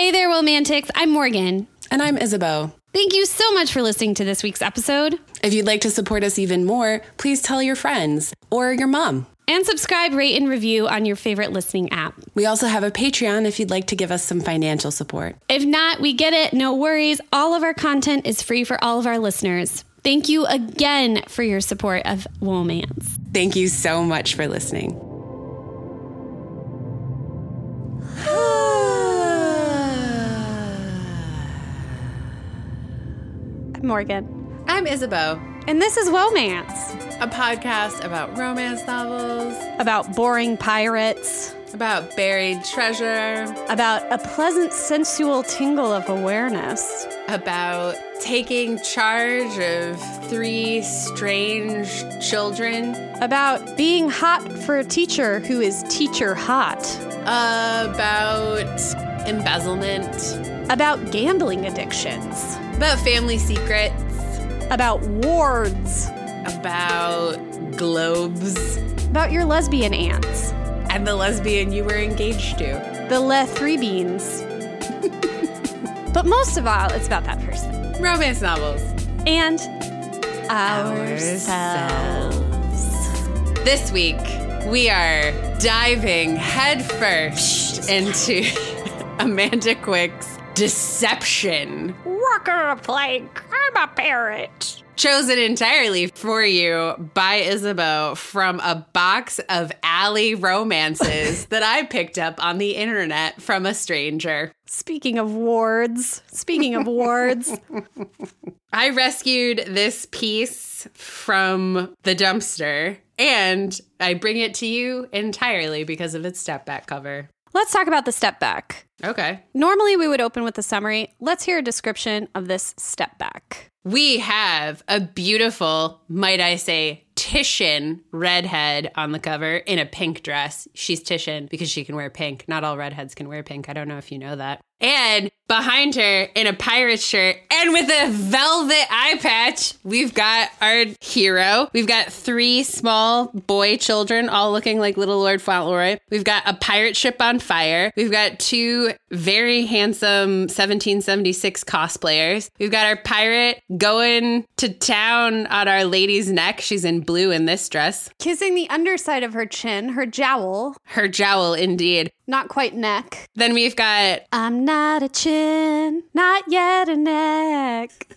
Hey there, Romantics. I'm Morgan. And I'm Isabeau. Thank you so much for listening to this week's episode. If you'd like to support us even more, please tell your friends or your mom. And subscribe, rate, and review on your favorite listening app. We also have a Patreon if you'd like to give us some financial support. If not, we get it. No worries. All of our content is free for all of our listeners. Thank you again for your support of Womance. Thank you so much for listening. I'm Morgan. I'm Isabeau, And this is Womance. a podcast about romance novels, About boring pirates, about buried treasure, about a pleasant sensual tingle of awareness. about taking charge of three strange children, About being hot for a teacher who is teacher hot. about embezzlement, About gambling addictions. About family secrets, About wards. about globes, About your lesbian aunts. and the lesbian you were engaged to. The Le Three Beans. but most of all, it's about that person. Romance novels. And ourselves. This week, we are diving headfirst into Amanda Quick's Deception, Worker a plank. I'm a parrot. chosen entirely for you by Isabeau from a box of alley romances that I picked up on the internet from a stranger. Speaking of wards, speaking of wards, I rescued this piece from the dumpster and I bring it to you entirely because of its step back cover. Let's talk about the step back. Okay. Normally, we would open with a summary. Let's hear a description of this step back. We have a beautiful, might I say, Titian redhead on the cover in a pink dress. She's Titian because she can wear pink. Not all redheads can wear pink. I don't know if you know that. And behind her in a pirate shirt and with a velvet eye patch, we've got our hero. We've got three small boy children all looking like little Lord Fauntleroy. We've got a pirate ship on fire. We've got two very handsome 1776 cosplayers. We've got our pirate going to town on our lady's neck. She's in blue in this dress. Kissing the underside of her chin, her jowl, Her jowl, indeed. Not quite neck. Then we've got I'm not a chin, not yet a neck.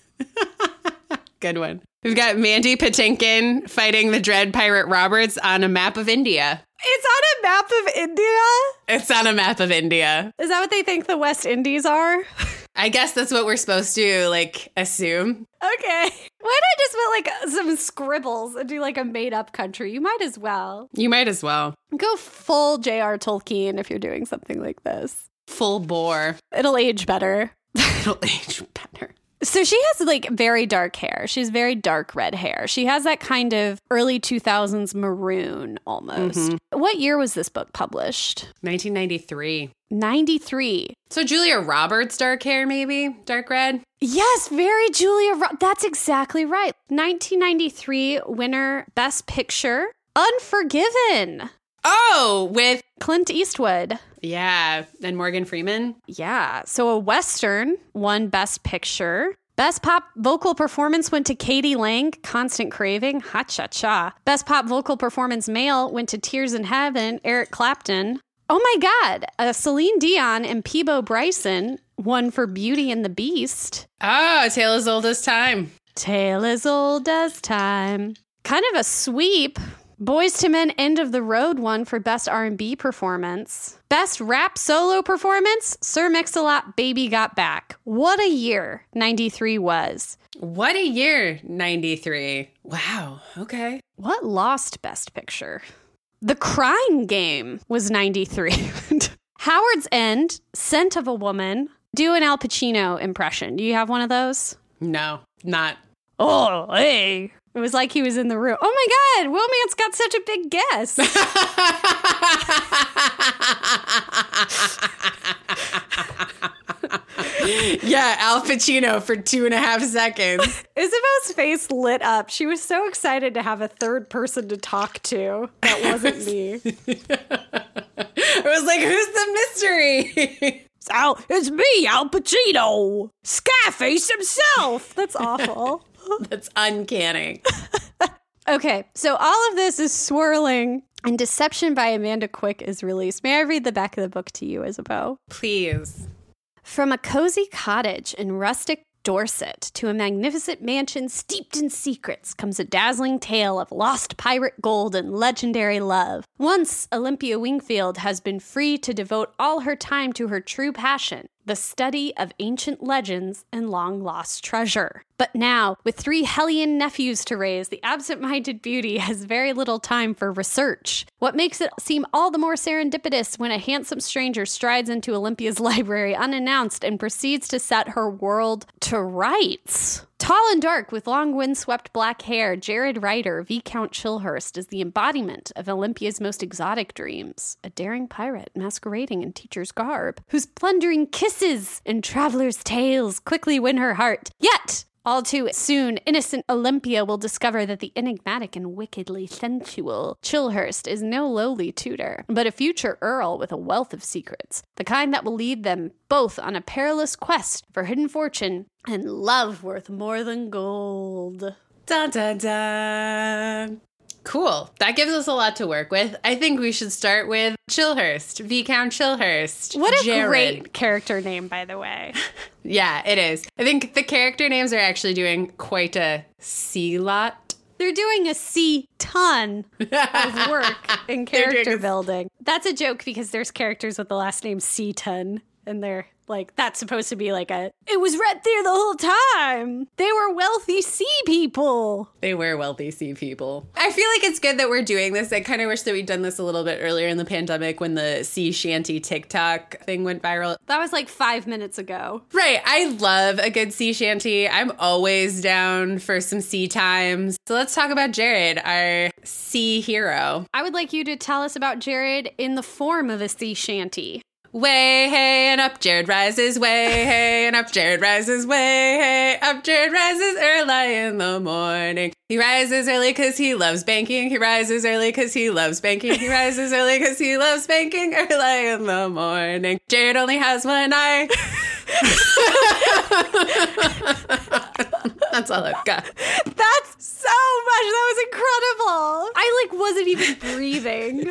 good one. We've got Mandy Patinkin fighting the Dread Pirate Roberts on a map of India. It's on a map of India. It's on a map of India. Is that what they think the West Indies are? I guess that's what we're supposed to like assume. Okay. Why not I just put like some scribbles and do like a made up country? You might as well. You might as well. Go full J.R. Tolkien if you're doing something like this. Full bore. It'll age better. It'll age better. So she has like very dark hair. She's very dark red hair. She has that kind of early 2000s maroon almost. Mm-hmm. What year was this book published? 1993. 93. So Julia Roberts dark hair maybe? Dark red? Yes, very Julia. Ro- That's exactly right. 1993 winner Best Picture, Unforgiven. Oh, with Clint Eastwood. yeah, and Morgan Freeman. Yeah. So a Western won Best Picture. Best pop vocal performance went to k.d. lang, Constant Craving, Ha Cha Cha. Best pop vocal performance male went to Tears in Heaven, Eric Clapton. Oh my God. Uh, Celine Dion and Peabo Bryson won for Beauty and the Beast. Oh, tale as old as time. Tale as old as time. Kind of a sweep. Boyz II Men End of the Road won for best R&B performance. Best rap solo performance, Sir Mix-a-Lot Baby Got Back. What a year 93 was. What a year, 93. Wow. Okay. What lost best picture? The Crying Game was 93. Howard's End, Scent of a Woman. Do an Al Pacino impression. Do you have one of those? No, not. Oh, hey. It was like he was in the room. Oh my God, Womance got such a big guess. yeah, Al Pacino for two and a half seconds. Isabeau's face lit up. She was so excited to have a third person to talk to. That wasn't me. I was like, who's the mystery? So it's me, Al Pacino, Scarface himself. That's awful. That's uncanny. okay, so all of this is swirling, and Deception by Amanda Quick is released. May I read the back of the book to you, Isabeau? Please. From a cozy cottage in rustic Dorset to a magnificent mansion steeped in secrets comes a dazzling tale of lost pirate gold and legendary love. Once, Olympia Wingfield has been free to devote all her time to her true passion the study of ancient legends and long lost treasure. But now, with three Hellion nephews to raise, the absent minded beauty has very little time for research. What makes it seem all the more serendipitous when a handsome stranger strides into Olympia's library unannounced and proceeds to set her world to rights? Tall and dark with long windswept black hair, Jared Ryder, Viscount Chilhurst, is the embodiment of Olympia's most exotic dreams. A daring pirate masquerading in teacher's garb, whose plundering kisses and traveler's tales quickly win her heart. Yet, all too soon, innocent Olympia will discover that the enigmatic and wickedly sensual Chilhurst is no lowly tutor, but a future earl with a wealth of secrets, the kind that will lead them both on a perilous quest for hidden fortune and love worth more than gold. Dun dun dun. Cool. That gives us a lot to work with. I think we should start with Chilhurst, Viscount Chilhurst. What a Jared. great character name, by the way. Yeah, it is. I think the character names are actually doing quite a C lot. They're doing a C ton of work in character building. That's a joke because there's characters with the last name C ton, and they're like, that's supposed to be like a, it was right there the whole time. They were wealthy sea people. They were wealthy sea people. I feel like it's good that we're doing this. I kind of wish that we'd done this a little bit earlier in the pandemic when the sea shanty TikTok thing went viral. That was like five minutes ago. Right. I love a good sea shanty. I'm always down for some sea times. So let's talk about Jared, our sea hero. I would like you to tell us about Jared in the form of a sea shanty. Way hey and up Jared rises, way hey and up Jared rises, way hey up Jared rises early in the morning. He rises early because he loves banking. He rises early because he loves banking. He rises early because he loves banking early in the morning. Jared only has one eye. That's all I've got. That's so much. That was incredible. I like wasn't even breathing.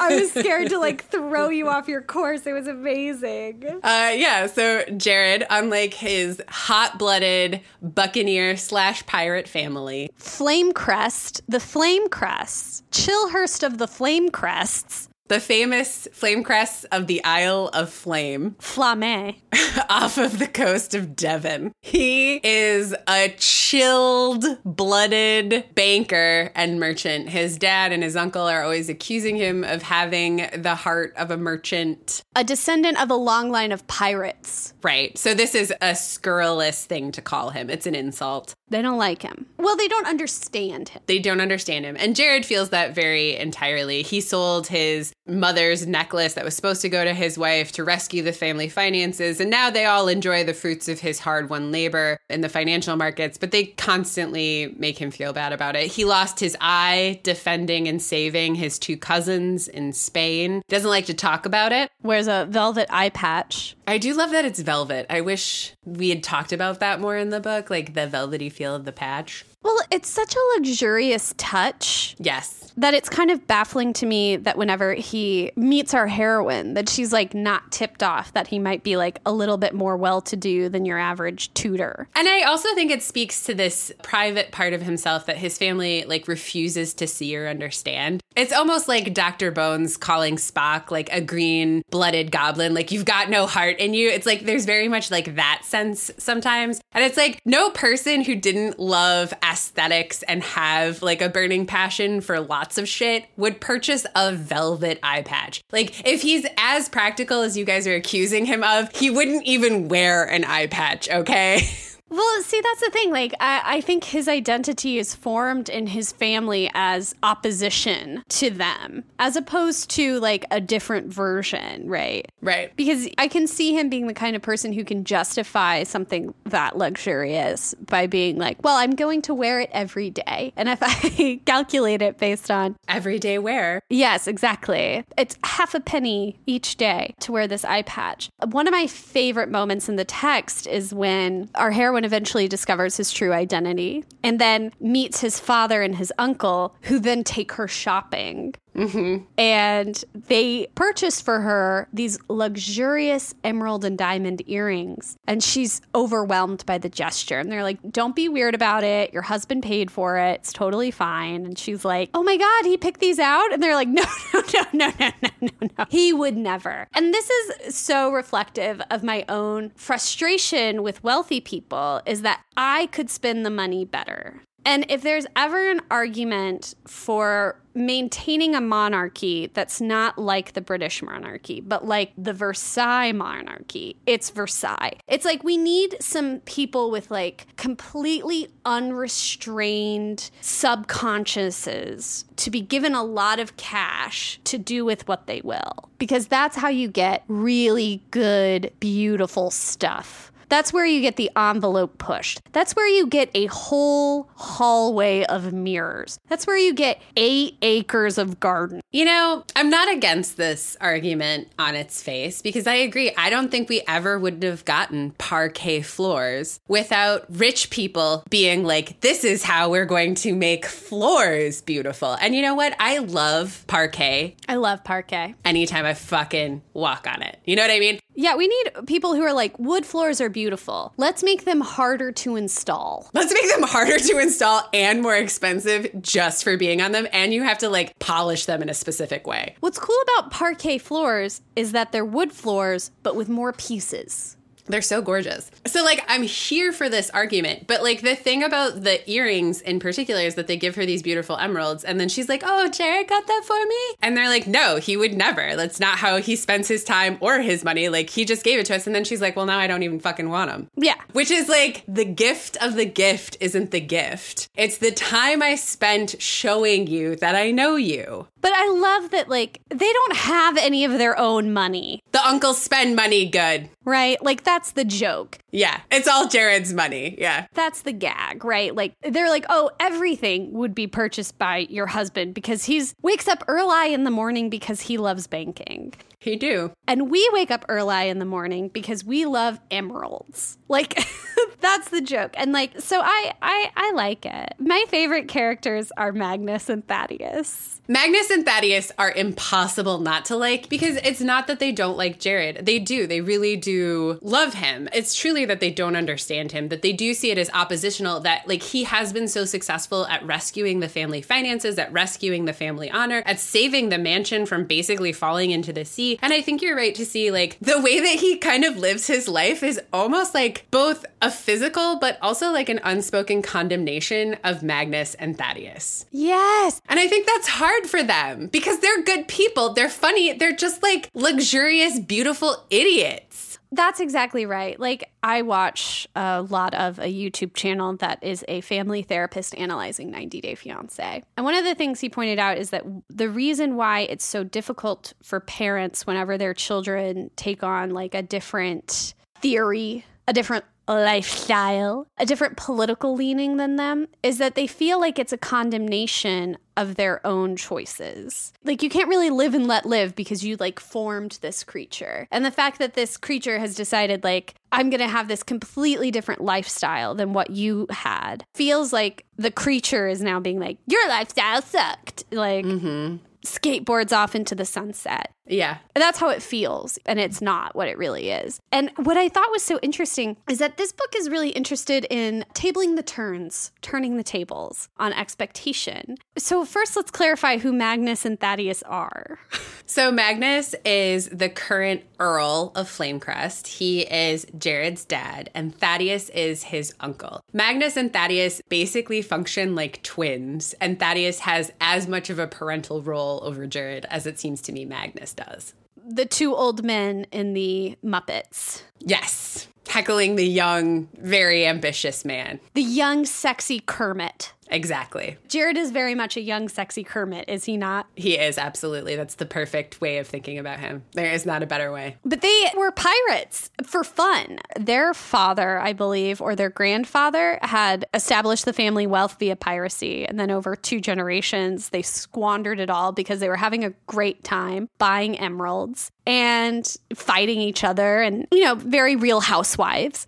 I was scared to like throw you off your course. It was amazing. Uh, yeah, so Jared, unlike his hot blooded buccaneer slash pirate family, Flame Crest, the Flame Crests, Chilhurst of the Flame Crests, the famous flame crests of the Isle of Flame Flamme. off of the coast of Devon. He is a chilled, blooded banker and merchant. His dad and his uncle are always accusing him of having the heart of a merchant. A descendant of a long line of pirates. Right. So this is a scurrilous thing to call him. It's an insult. They don't like him. Well, they don't understand him. They don't understand him. And Jared feels that very entirely. He sold his mother's necklace that was supposed to go to his wife to rescue the family finances. And now they all enjoy the fruits of his hard won labor in the financial markets, but they constantly make him feel bad about it. He lost his eye defending and saving his two cousins in Spain. Doesn't like to talk about it. Wears a velvet eye patch. I do love that it's velvet. I wish we had talked about that more in the book, like the velvety feel of the patch. Well, it's such a luxurious touch Yes. that it's kind of baffling to me that whenever he meets our heroine, that she's like not tipped off that he might be like a little bit more well to do than your average tutor. And I also think it speaks to this private part of himself that his family like refuses to see or understand. It's almost like Dr. Bones calling Spock like a green blooded goblin, like you've got no heart in you. It's like there's very much like that sense sometimes. And it's like no person who didn't love aesthetics and have like a burning passion for lots of shit would purchase a velvet eye patch. Like if he's as practical as you guys are accusing him of, he wouldn't even wear an eye patch, okay? Well, see, that's the thing. Like, I, I think his identity is formed in his family as opposition to them, as opposed to like a different version, right? Right. Because I can see him being the kind of person who can justify something that luxurious by being like, well, I'm going to wear it every day. And if I calculate it based on, Everyday wear. yes, exactly, it's half a penny each day to wear this eye patch. One of my favorite moments in the text is when our heroine eventually discovers his true identity and then meets his father and his uncle, who then take her shopping. Mm-hmm. And they purchase for her these luxurious emerald and diamond earrings. And she's overwhelmed by the gesture. And they're like, don't be weird about it. Your husband paid for it. It's totally fine. And she's like, oh my God, he picked these out? And they're like, no, no, no, no, no, no, no, no. He would never. And this is so reflective of my own frustration with wealthy people is that I could spend the money better. And if there's ever an argument for maintaining a monarchy that's not like the British monarchy, but like the Versailles monarchy, it's Versailles. It's like we need some people with like completely unrestrained subconsciouses to be given a lot of cash to do with what they will. Because that's how you get really good, beautiful stuff. That's where you get the envelope pushed. That's where you get a whole hallway of mirrors. That's where you get eight acres of garden. You know, I'm not against this argument on its face because I agree. I don't think we ever would have gotten parquet floors without rich people being like, this is how we're going to make floors beautiful. And you know what? I love parquet I love parquet. anytime I fucking walk on it. You know what I mean? Yeah, we need people who are like, wood floors are beautiful. Let's make them harder to install. Let's make them harder to install and more expensive just for being on them. And you have to like polish them in a specific way. What's cool about parquet floors is that they're wood floors, but with more pieces. They're so gorgeous. So, like, I'm here for this argument, but like, the thing about the earrings in particular is that they give her these beautiful emeralds, and then she's like, Oh, Jared got that for me? And they're like, No, he would never. That's not how he spends his time or his money. Like, he just gave it to us. And then she's like, Well, now I don't even fucking want them. Yeah. Which is like, the gift of the gift isn't the gift. It's the time I spent showing you that I know you. But I love that, like, they don't have any of their own money, The uncles spend money good. right? Like, that's the joke. Yeah, it's all Jared's money. Yeah. That's the gag, right? Like, they're like, oh, everything would be purchased by your husband because he's wakes up early in the morning because he loves banking. He do. And we wake up early in the morning because we love emeralds. Like that's the joke. And like so I I I like it. My favorite characters are Magnus and Thaddeus. Magnus and Thaddeus are impossible not to like because it's not that they don't like Jared. They do. They really do love him. It's truly that they don't understand him, that they do see it as oppositional, that like he has been so successful at rescuing the family finances, at rescuing the family honor, at saving the mansion from basically falling into the sea. And I think you're right to see like the way that he kind of lives his life is almost like both a physical but also like an unspoken condemnation of Magnus and Thaddeus. Yes. And I think that's hard for them because they're good people. They're funny. They're just like luxurious, beautiful idiots. That's exactly right. Like, I watch a lot of a YouTube channel that is a family therapist analyzing 90 Day Fiancé. And one of the things he pointed out is that the reason why it's so difficult for parents whenever their children take on like a different theory, a different lifestyle, a different political leaning than them is that they feel like it's a condemnation of their own choices. Like you can't really live and let live because you like formed this creature. And the fact that this creature has decided like I'm going to have this completely different lifestyle than what you had feels like the creature is now being like your lifestyle sucked. Like mm-hmm. Skateboards off into the sunset. Yeah. And that's how it feels, and it's not what it really is. And what I thought was so interesting is that this book is really interested in tabling the turns, turning the tables on expectation. So, first, let's clarify who Magnus and Thaddeus are. So Magnus is the current Earl of Flamecrest. He is Jared's dad, and Thaddeus is his uncle. Magnus and Thaddeus basically function like twins, and Thaddeus has as much of a parental role over Jared as it seems to me Magnus does. The two old men in the Muppets. Yes. Heckling the young, very ambitious man. The young, sexy Kermit. Exactly. Jared is very much a young, sexy Kermit, is he not? He is absolutely. That's the perfect way of thinking about him. There is not a better way. But they were pirates for fun. Their father, I believe, or their grandfather had established the family wealth via piracy. And then over two generations, they squandered it all because they were having a great time buying emeralds and fighting each other and, you know, very real housewives.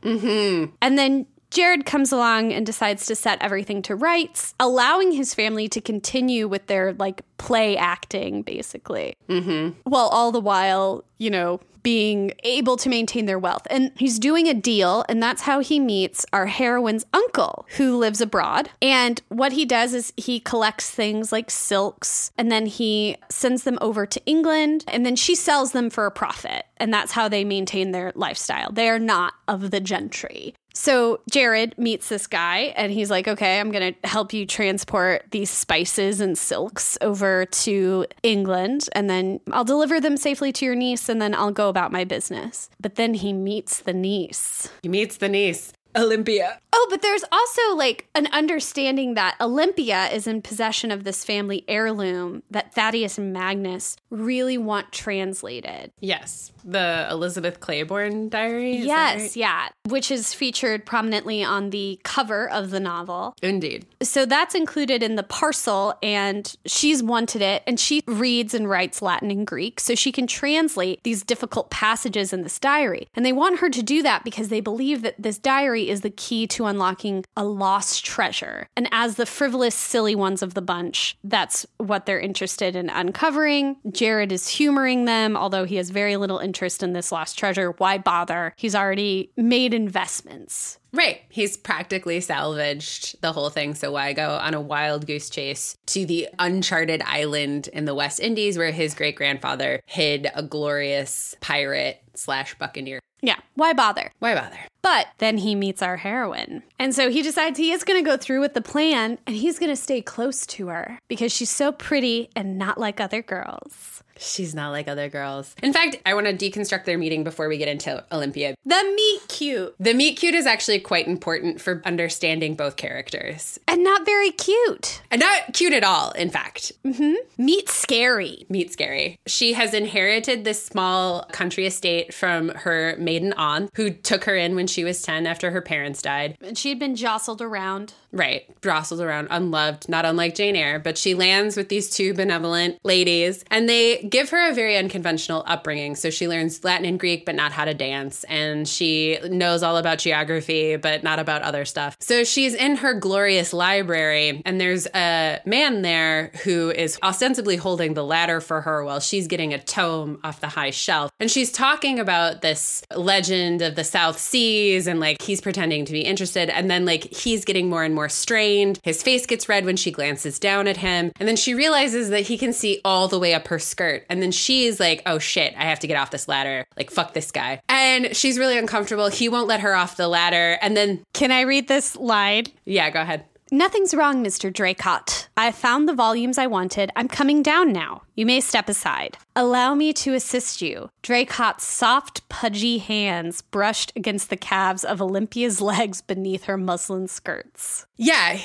Mm-hmm. And then Jared comes along and decides to set everything to rights, allowing his family to continue with their like play acting, basically. Mm-hmm. Well, all the while, you know, being able to maintain their wealth. And he's doing a deal, and that's how he meets our heroine's uncle who lives abroad. And what he does is he collects things like silks and then he sends them over to England and then she sells them for a profit. And that's how they maintain their lifestyle. They are not of the gentry. So Jared meets this guy and he's like, okay, I'm going to help you transport these spices and silks over to England and then I'll deliver them safely to your niece and then I'll go about my business. But then he meets the niece. He meets the niece, Olympia. Oh, but there's also like an understanding that Olympia is in possession of this family heirloom that Thaddeus and Magnus really want translated. Yes. The Elizabeth Claiborne diary. yes, right? yeah, which is featured prominently on the cover of the novel. Indeed. So that's included in the parcel, and she's wanted it, and she reads and writes Latin and Greek, so she can translate these difficult passages in this diary. And they want her to do that because they believe that this diary is the key to unlocking a lost treasure. And as the frivolous, silly ones of the bunch, that's what they're interested in uncovering. Jared is humoring them, although he has very little interest in this lost treasure. Why bother? He's already made investments. Right. He's practically salvaged the whole thing. So why go on a wild goose chase to the uncharted island in the West Indies where his great grandfather hid a glorious pirate slash buccaneer? Yeah, why bother? Why bother? But then he meets our heroine. And so he decides he is going to go through with the plan and he's going to stay close to her because she's so pretty and not like other girls. She's not like other girls. In fact, I want to deconstruct their meeting before we get into Olympia. The meet cute The meet cute is actually quite important for understanding both characters. and not very cute. And not cute at all, in fact. Mm-hmm. Meet scary. Meet Scary. She has inherited this small country estate from her maiden aunt, who took her in when she was 10 after her parents died. And she had been jostled around. Right, jostled around, unloved, not unlike Jane Eyre, but she lands with these two benevolent ladies, and they give her a very unconventional upbringing. So she learns Latin and Greek, but not how to dance, and she knows all about geography, but not about other stuff. So she's in her glorious library, and there's a man there who is ostensibly holding the ladder for her while she's getting a tome off the high shelf. And she's talking about this legend of the South Seas, and like he's pretending to be interested, and then like he's getting more and more strained. His face gets red when she glances down at him, and then she realizes that he can see all the way up her skirt. And then she's like, oh shit, I have to get off this ladder. Like, fuck this guy. And she's really uncomfortable. He won't let her off the ladder. And then, Can I read this line? yeah, go ahead. Nothing's wrong, Mr. Draycott. I found the volumes I wanted. I'm coming down now. You may step aside. Allow me to assist you. Draycott's soft, pudgy hands brushed against the calves of Olympia's legs beneath her muslin skirts. Yeah.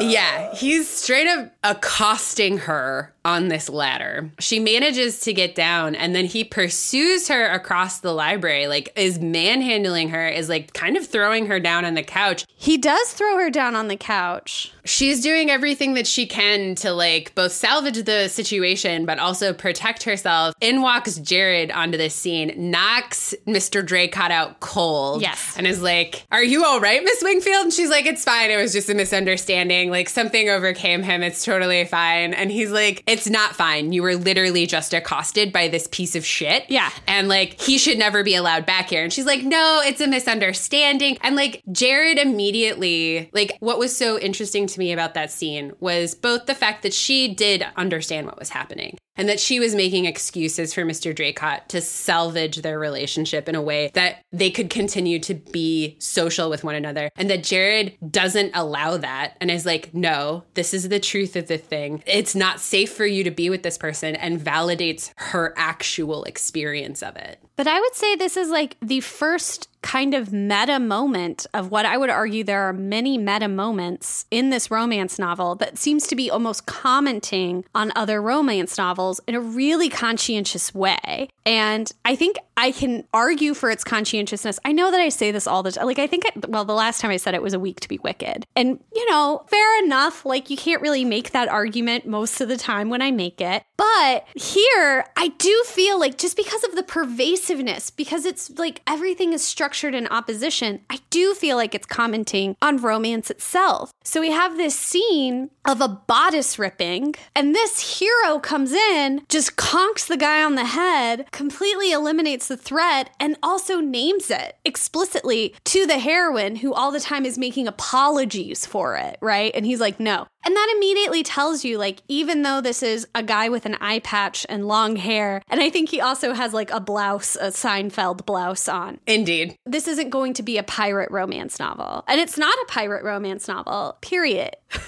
Yeah, he's straight up accosting her on this ladder. She manages to get down and then he pursues her across the library, like is manhandling her, is like kind of throwing her down on the couch. He does throw her down on the couch. She's doing everything that she can to like both salvage the situation but also protect herself. In walks Jared onto this scene, knocks Mr. Draycott out cold. Yes. And is like, Are you all right, Miss Wingfield? And she's like, It's fine. It was just a misunderstanding. Like something overcame him. It's totally fine. And he's like, It's not fine. You were literally just accosted by this piece of shit. Yeah. And like, he should never be allowed back here. And she's like, No, it's a misunderstanding. And like, Jared immediately, like, what was so interesting to me about that scene was both the fact that she did understand what was happening and that she was making excuses for Mr. Draycott to salvage their relationship in a way that they could continue to be social with one another. And that Jared doesn't allow that and is like, no, this is the truth of the thing. It's not safe for you to be with this person and validates her actual experience of it. But I would say this is like the first kind of meta moment of what I would argue there are many meta moments in this romance novel that seems to be almost commenting on other romance novels in a really conscientious way. And I think I can argue for its conscientiousness. I know that I say this all the time. Like, I think, I, well, the last time I said it was a week to be wicked. And, you know, fair enough. Like, you can't really make that argument most of the time when I make it. But here, I do feel like just because of the pervasiveness, because it's like everything is structured in opposition, I do feel like it's commenting on romance itself. So we have this scene of a bodice ripping, and this hero comes in, just conks the guy on the head, completely eliminates the threat, and also names it explicitly to the heroine, who all the time is making apologies for it, right? And he's like, no. And that immediately tells you, like, even though this is a guy with an eye patch and long hair, and I think he also has like a blouse, a Seinfeld blouse on. Indeed. This isn't going to be a pirate romance novel. And it's not a pirate romance novel, period.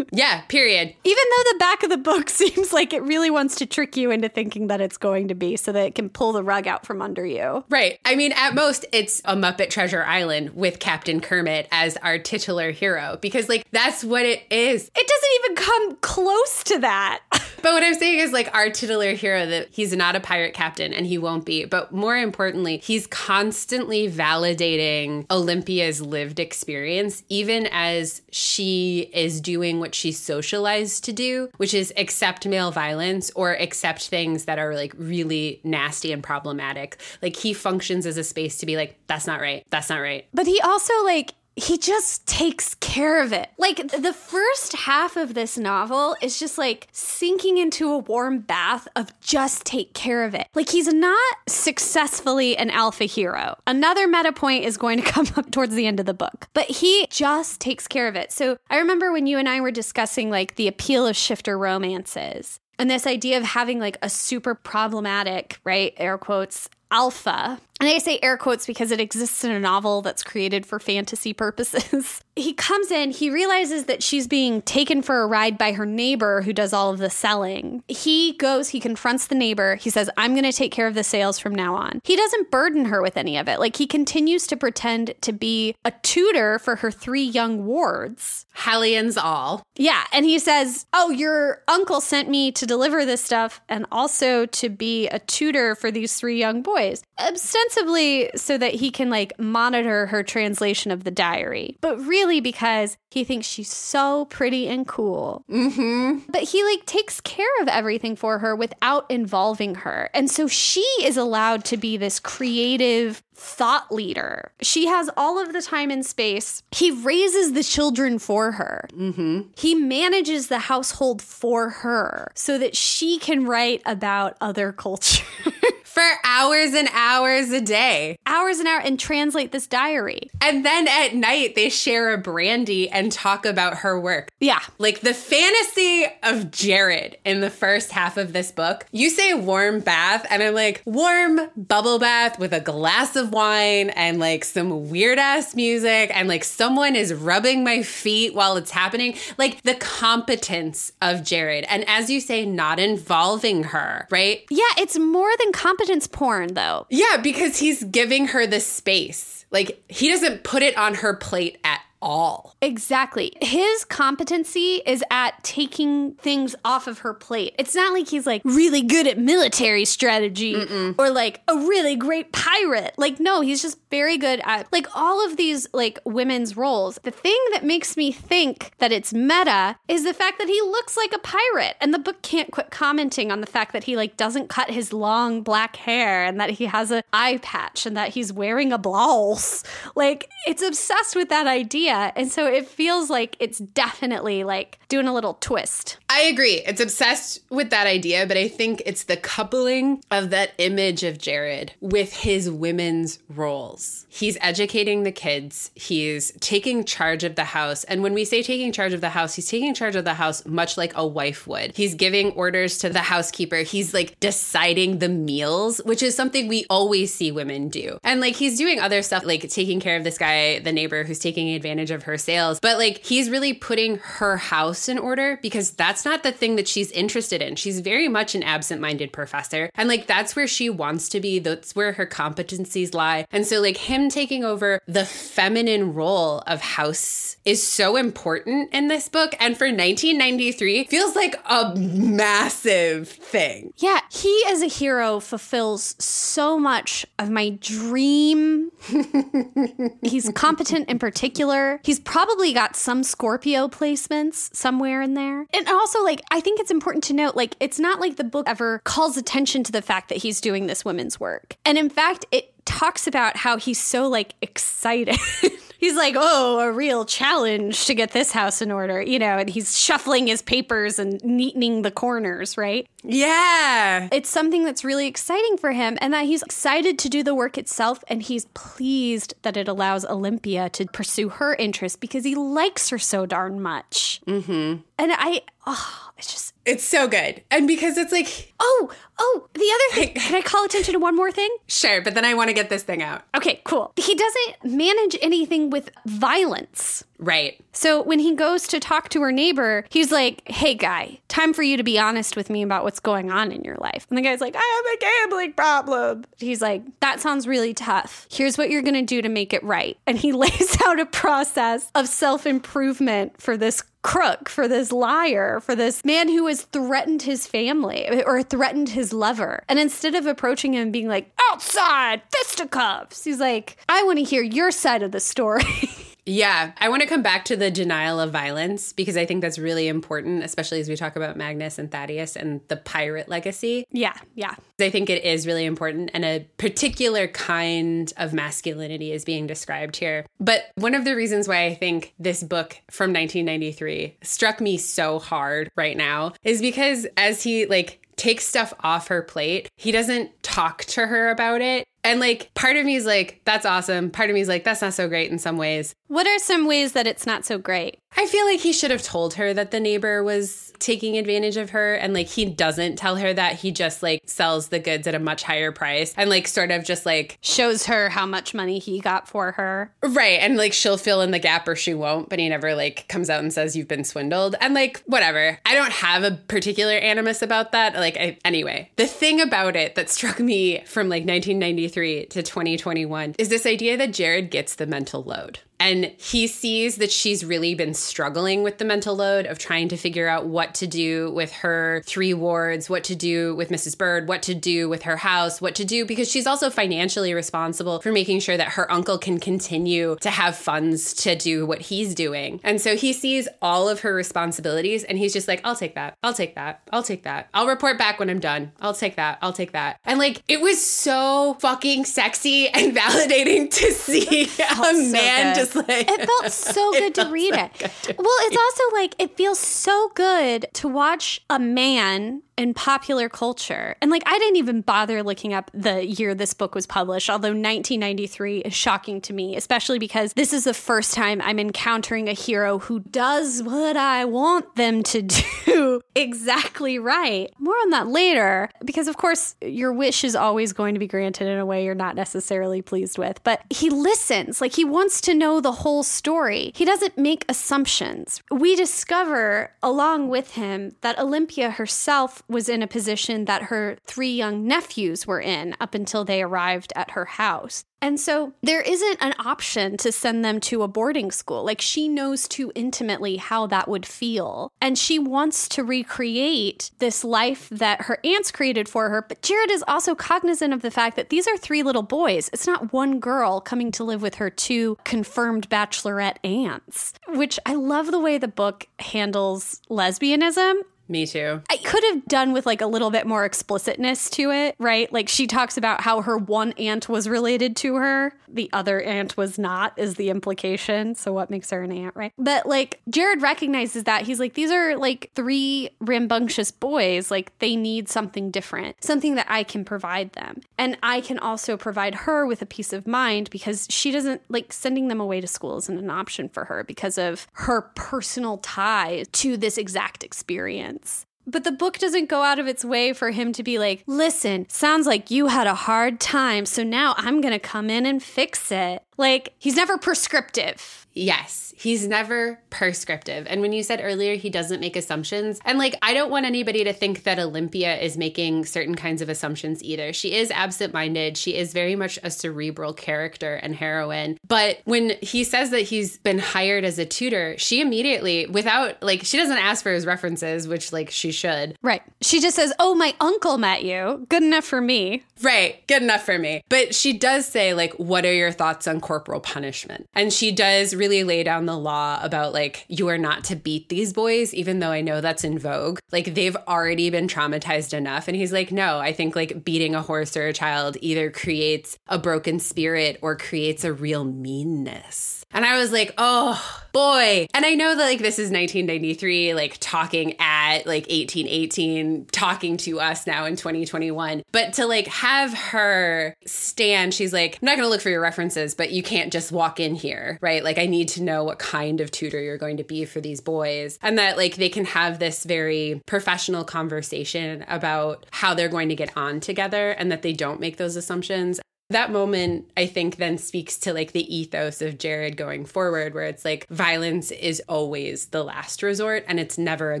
Yeah, period. Even though the back of the book seems like it really wants to trick you into thinking that it's going to be so that it can pull the rug out from under you. Right. I mean, at most, it's a Muppet Treasure Island with Captain Kermit as our titular hero because, like, that's what it is. It doesn't even come close to that. But what I'm saying is, like, our titular hero, that he's not a pirate captain and he won't be. But more importantly, he's constantly validating Olympia's lived experience, even as she is doing what she's socialized to do, which is accept male violence or accept things that are like really nasty and problematic. Like, he functions as a space to be like, that's not right. That's not right. But he also, like, he just takes care of it. Like the first half of this novel is just like sinking into a warm bath of just take care of it. Like he's not successfully an alpha hero. Another meta point is going to come up towards the end of the book, but he just takes care of it. So I remember when you and I were discussing like the appeal of shifter romances and this idea of having like a super problematic, right, air quotes, alpha. And I say air quotes because it exists in a novel that's created for fantasy purposes. he comes in, he realizes that she's being taken for a ride by her neighbor who does all of the selling. He goes, he confronts the neighbor. He says, I'm going to take care of the sales from now on. He doesn't burden her with any of it. Like he continues to pretend to be a tutor for her three young wards. Hellions all. Yeah. And he says, Oh, your uncle sent me to deliver this stuff and also to be a tutor for these three young boys, ostensibly so that he can like monitor her translation of the diary, but really because he thinks she's so pretty and cool. Mm-hmm. But he like takes care of everything for her without involving her. And so she is allowed to be this creative thought leader. She has all of the time and space. He raises the children for her. Mm-hmm. He manages the household for her so that she can write about other culture. For hours and hours a day. Hours and hours and translate this diary. And then at night, they share a brandy and talk about her work. Yeah. Like the fantasy of Jared in the first half of this book. You say warm bath, and I'm like, warm bubble bath with a glass of wine and like some weird ass music, and like someone is rubbing my feet while it's happening. Like the competence of Jared. And as you say, not involving her, right? Yeah, it's more than competence porn, though. Yeah, because he's giving her the space. Like he doesn't put it on her plate at all. Exactly. His competency is at taking things off of her plate. It's not like he's like really good at military strategy Mm-mm. or like a really great pirate. Like, no, he's just very good at like all of these like women's roles. The thing that makes me think that it's meta is the fact that he looks like a pirate. And the book can't quit commenting on the fact that he like doesn't cut his long black hair and that he has an eye patch and that he's wearing a blouse. Like, it's obsessed with that idea. And so it feels like it's definitely like doing a little twist. I agree. It's obsessed with that idea, but I think it's the coupling of that image of Jared with his women's roles. He's educating the kids, he's taking charge of the house. And when we say taking charge of the house, he's taking charge of the house much like a wife would. He's giving orders to the housekeeper, he's like deciding the meals, which is something we always see women do. And like he's doing other stuff like taking care of this guy, the neighbor who's taking advantage of her sales. But like he's really putting her house in order because that's not the thing that she's interested in. She's very much an absent minded professor. And like that's where she wants to be. That's where her competencies lie. And so like him taking over the feminine role of house is so important in this book. And for 1993, feels like a massive thing. Yeah, he as a hero fulfills so much of my dream. He's competent in particular. He's probably got some Scorpio placements somewhere in there. And also, like, I think it's important to note, like, it's not like the book ever calls attention to the fact that he's doing this women's work. And in fact, it talks about how he's so like excited. he's like, oh, a real challenge to get this house in order, you know, and he's shuffling his papers and neatening the corners, right? Yeah. It's something that's really exciting for him, and that he's excited to do the work itself, and he's pleased that it allows Olympia to pursue her interests because he likes her so darn much. Mm-hmm. And I, oh, it's just It's so good. And because it's like, Oh, oh, the other thing. Can I call attention to one more thing? sure, but then I want to get this thing out. Okay, cool. He doesn't manage anything with violence. Right. So when he goes to talk to her neighbor, he's like, Hey, guy, time for you to be honest with me about what's going on in your life. And the guy's like, I have a gambling problem. He's like, That sounds really tough. Here's what you're going to do to make it right. And he lays out a process of self improvement for this crook, for this liar, for this man who has threatened his family or threatened his lover. And instead of approaching him being like, outside, fisticuffs, he's like, I want to hear your side of the story. Yeah, I want to come back to the denial of violence because I think that's really important, especially as we talk about Magnus and Thaddeus and the pirate legacy. yeah, yeah. I think it is really important, and a particular kind of masculinity is being described here. But one of the reasons why I think this book from 1993 struck me so hard right now is because as he like takes stuff off her plate, he doesn't talk to her about it. And like part of me is like, that's awesome. Part of me is like, that's not so great in some ways. What are some ways that it's not so great? I feel like he should have told her that the neighbor was taking advantage of her. And like he doesn't tell her that. He just like sells the goods at a much higher price and like sort of just like, Shows her how much money he got for her. right. And like she'll fill in the gap or she won't, but he never like comes out and says you've been swindled. And like, whatever. I don't have a particular animus about that. Like, I, anyway, the thing about it that struck me from like 1993 to 2021 is this idea that Jared gets the mental load. And he sees that she's really been struggling with the mental load of trying to figure out what to do with her three wards, what to do with Mrs. Bird, what to do with her house, what to do, because she's also financially responsible for making sure that her uncle can continue to have funds to do what he's doing. And so he sees all of her responsibilities and he's just like, I'll take that. I'll take that. I'll take that. I'll report back when I'm done. I'll take that. I'll take that. And like, it was so fucking sexy and validating to see a man just like, It felt so good to read it. Well, it's also like it feels so good to watch a man in popular culture. And like I didn't even bother looking up the year this book was published, although 1993 is shocking to me, especially because this is the first time I'm encountering a hero who does what I want them to do exactly right. More on that later, because of course your wish is always going to be granted in a way you're not necessarily pleased with. But he listens, like he wants to know the whole story. He doesn't make assumptions. We discover along with him that Olympia herself was in a position that her three young nephews were in up until they arrived at her house. And so there isn't an option to send them to a boarding school. Like she knows too intimately how that would feel. And she wants to recreate this life that her aunts created for her. But Jared is also cognizant of the fact that these are three little boys. It's not one girl coming to live with her two confirmed bachelorette aunts, which I love the way the book handles lesbianism. Me too. I could have done with like a little bit more explicitness to it, right? Like she talks about how her one aunt was related to her, the other aunt was not, is the implication. So what makes her an aunt, right? But like Jared recognizes that he's like, these are like three rambunctious boys. Like they need something different, something that I can provide them. And I can also provide her with a peace of mind because she doesn't like sending them away to school isn't an option for her because of her personal tie to this exact experience. But the book doesn't go out of its way for him to be like, listen, sounds like you had a hard time, so now I'm to come in and fix it. Like, he's never prescriptive. Yes, he's never prescriptive. And when you said earlier he doesn't make assumptions, and like I don't want anybody to think that Olympia is making certain kinds of assumptions either. She is absent minded. She is very much a cerebral character and heroine. But when he says that he's been hired as a tutor, she immediately, without like, she doesn't ask for his references, which like she should. Right. She just says, Oh, my uncle met you. Good enough for me. Right. Good enough for me. But she does say, like, what are your thoughts on corporal punishment? And she does really lay down the law about like you are not to beat these boys even though i know that's in vogue. Like they've already been traumatized enough. And he's like no i think like beating a horse or a child either creates a broken spirit or creates a real meanness. And i was like oh boy. And i know that like this is 1993 like talking at like 1818 talking to us now in 2021 but to like have her stand she's like i'm not going to look for your references but you can't just walk in here right? Like i need to know what kind of tutor you're going to be for these boys. And that like they can have this very professional conversation about how they're going to get on together and that they don't make those assumptions that moment i think then speaks to like the ethos of jared going forward where it's like violence is always the last resort and it's never a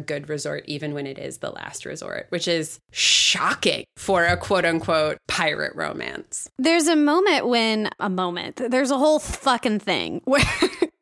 good resort even when it is the last resort which is shocking for a quote unquote pirate romance. There's a moment when, a moment, there's a whole fucking thing where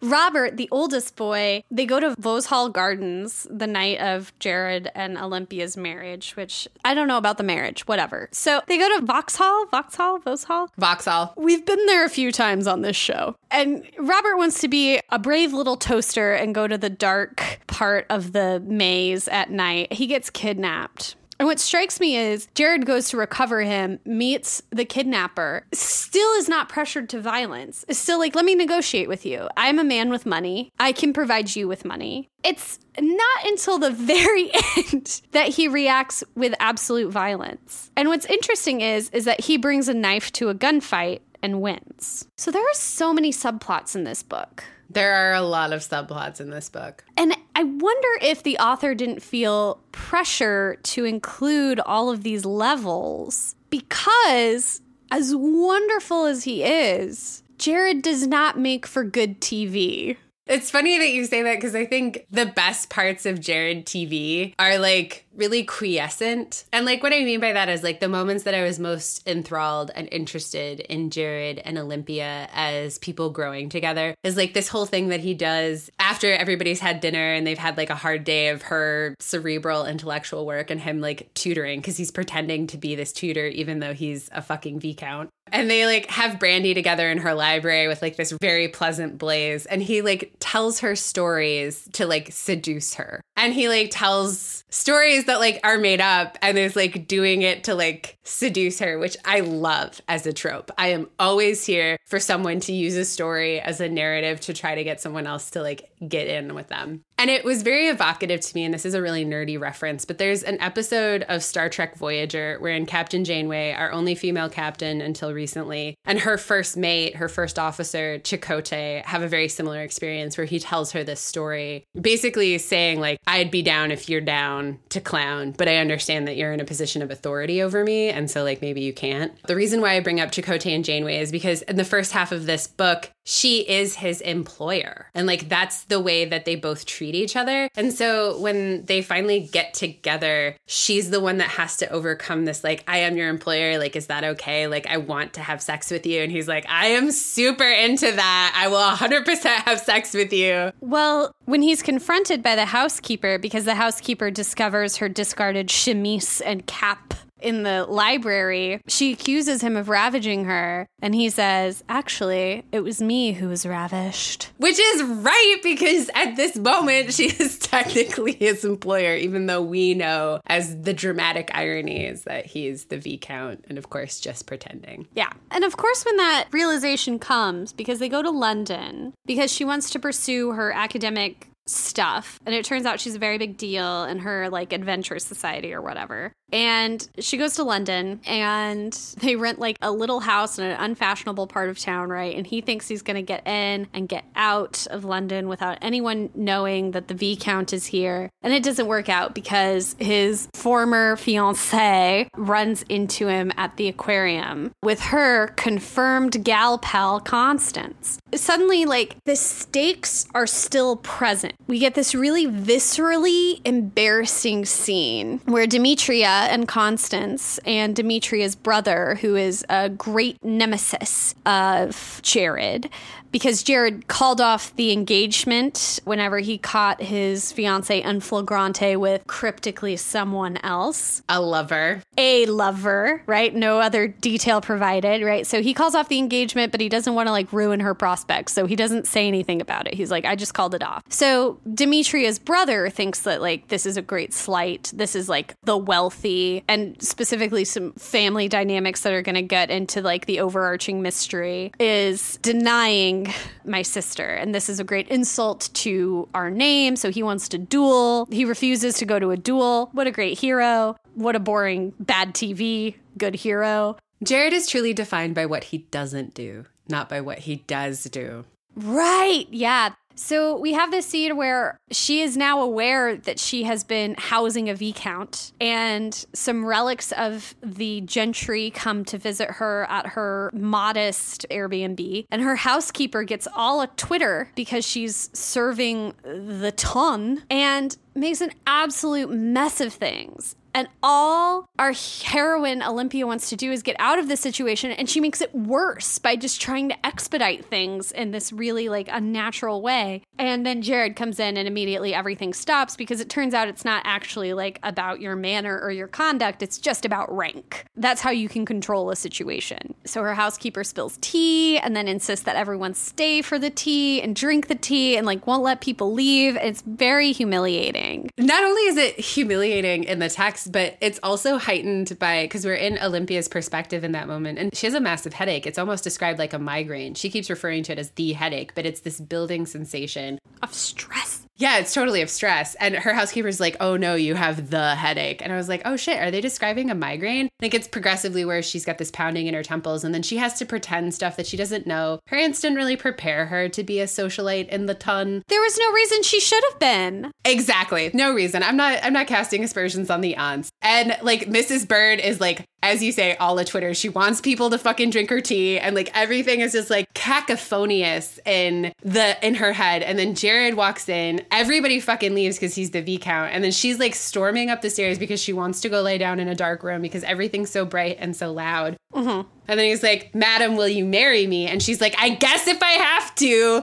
Robert, the oldest boy, they go to Vauxhall Gardens the night of Jared and Olympia's marriage, which I don't know about the marriage, whatever. So they go to Vauxhall, Vauxhall, Vauxhall. vauxhall We've been there a few times on this show. And Robert wants to be a brave little toaster and go to the dark part of the maze at night. He gets kidnapped. And what strikes me is Jared goes to recover him, meets the kidnapper, still is not pressured to violence. Is still like, let me negotiate with you. I'm a man with money. I can provide you with money. It's not until the very end that he reacts with absolute violence. And what's interesting is is that he brings a knife to a gunfight and wins. So there are so many subplots in this book. There are a lot of subplots in this book And I wonder if the author didn't feel pressure to include all of these levels because, as wonderful as he is, Jared does not make for good TV. It's funny that you say that because I think the best parts of Jared TV are like really quiescent. And like what I mean by that is like the moments that I was most enthralled and interested in Jared and Olympia as people growing together is like this whole thing that he does after everybody's had dinner and they've had like a hard day of her cerebral intellectual work and him like tutoring because he's pretending to be this tutor even though he's a fucking viscount. And they like have Brandy together in her library with like this very pleasant blaze. And he like tells her stories to like seduce her. And he like tells stories that like are made up and is like doing it to like seduce her, which I love as a trope. I am always here for someone to use a story as a narrative to try to get someone else to like get in with them. And it was very evocative to me. And this is a really nerdy reference, but there's an episode of Star Trek Voyager wherein Captain Janeway, our only female captain until recently, and her first mate, her first officer, Chakotay, have a very similar experience where he tells her this story, basically saying, like, I'd be down if you're down to clown, but I understand that you're in a position of authority over me. And so, like, maybe you can't. The reason why I bring up Chakotay and Janeway is because in the first half of this book, she is his employer. And like that's the way that they both treat each other. And so when they finally get together, she's the one that has to overcome this like I am your employer, like is that okay? Like I want to have sex with you and he's like I am super into that. I will 100% have sex with you. Well, when he's confronted by the housekeeper because the housekeeper discovers her discarded chemise and cap in the library, she accuses him of ravaging her. And he says, Actually, it was me who was ravished. Which is right because at this moment she is technically his employer, even though we know as the dramatic irony is that he's the Viscount and of course just pretending. Yeah. And of course, when that realization comes, because they go to London, because she wants to pursue her academic stuff. And it turns out she's a very big deal in her like adventure society or whatever. And she goes to London and they rent like a little house in an unfashionable part of town, right? And he thinks he's going to get in and get out of London without anyone knowing that the Viscount is here. And it doesn't work out because his former fiancee runs into him at the aquarium with her confirmed gal pal Constance. Suddenly, like, the stakes are still present. We get this really viscerally embarrassing scene where Demetria and Constance and Demetria's brother, who is a great nemesis of Jared, because Jared called off the engagement whenever he caught his fiance en flagrante with cryptically someone else. A lover. A lover, right? No other detail provided, right? So he calls off the engagement, but he doesn't want to like ruin her prospects. So he doesn't say anything about it. He's like, I just called it off. So Demetria's brother thinks that like this is a great slight. This is like the wealthy and specifically some family dynamics that are going to get into like the overarching mystery is denying my sister. And this is a great insult to our name. So he wants to duel. He refuses to go to a duel. What a great hero. What a boring bad TV. Good hero. Jared is truly defined by what he doesn't do, not by what he does do. Right. Yeah. So we have this scene where she is now aware that she has been housing a Viscount, and some relics of the gentry come to visit her at her modest Airbnb. And her housekeeper gets all a Twitter because she's serving the ton and makes an absolute mess of things. And all our heroine Olympia wants to do is get out of this situation, and she makes it worse by just trying to expedite things in this really like unnatural way. And then Jared comes in, and immediately everything stops because it turns out it's not actually like about your manner or your conduct, it's just about rank. That's how you can control a situation. So her housekeeper spills tea and then insists that everyone stay for the tea and drink the tea and like won't let people leave. It's very humiliating. Not only is it humiliating in the text, but it's also heightened by because we're in Olympia's perspective in that moment. And she has a massive headache. It's almost described like a migraine. She keeps referring to it as the headache, but it's this building sensation Of stress. Yeah, it's totally of stress. And her housekeeper's like, oh no, you have the headache. And I was like, oh shit, are they describing a migraine? Think it's progressively where she's got this pounding in her temples and then she has to pretend stuff that she doesn't know. Her aunts didn't really prepare her to be a socialite in the ton. There was no reason she should have been. Exactly. No reason. I'm not I'm not casting aspersions on the aunts. And like Mrs. Bird is like as you say, all of Twitter. She wants people to fucking drink her tea, and like everything is just like cacophonious in the in her head. And then Jared walks in, everybody fucking leaves because he's the Viscount, and then she's like storming up the stairs because she wants to go lay down in a dark room because everything's so bright and so loud. Mm-hmm. And then he's like, Madam, will you marry me? And she's like, I guess if I have to.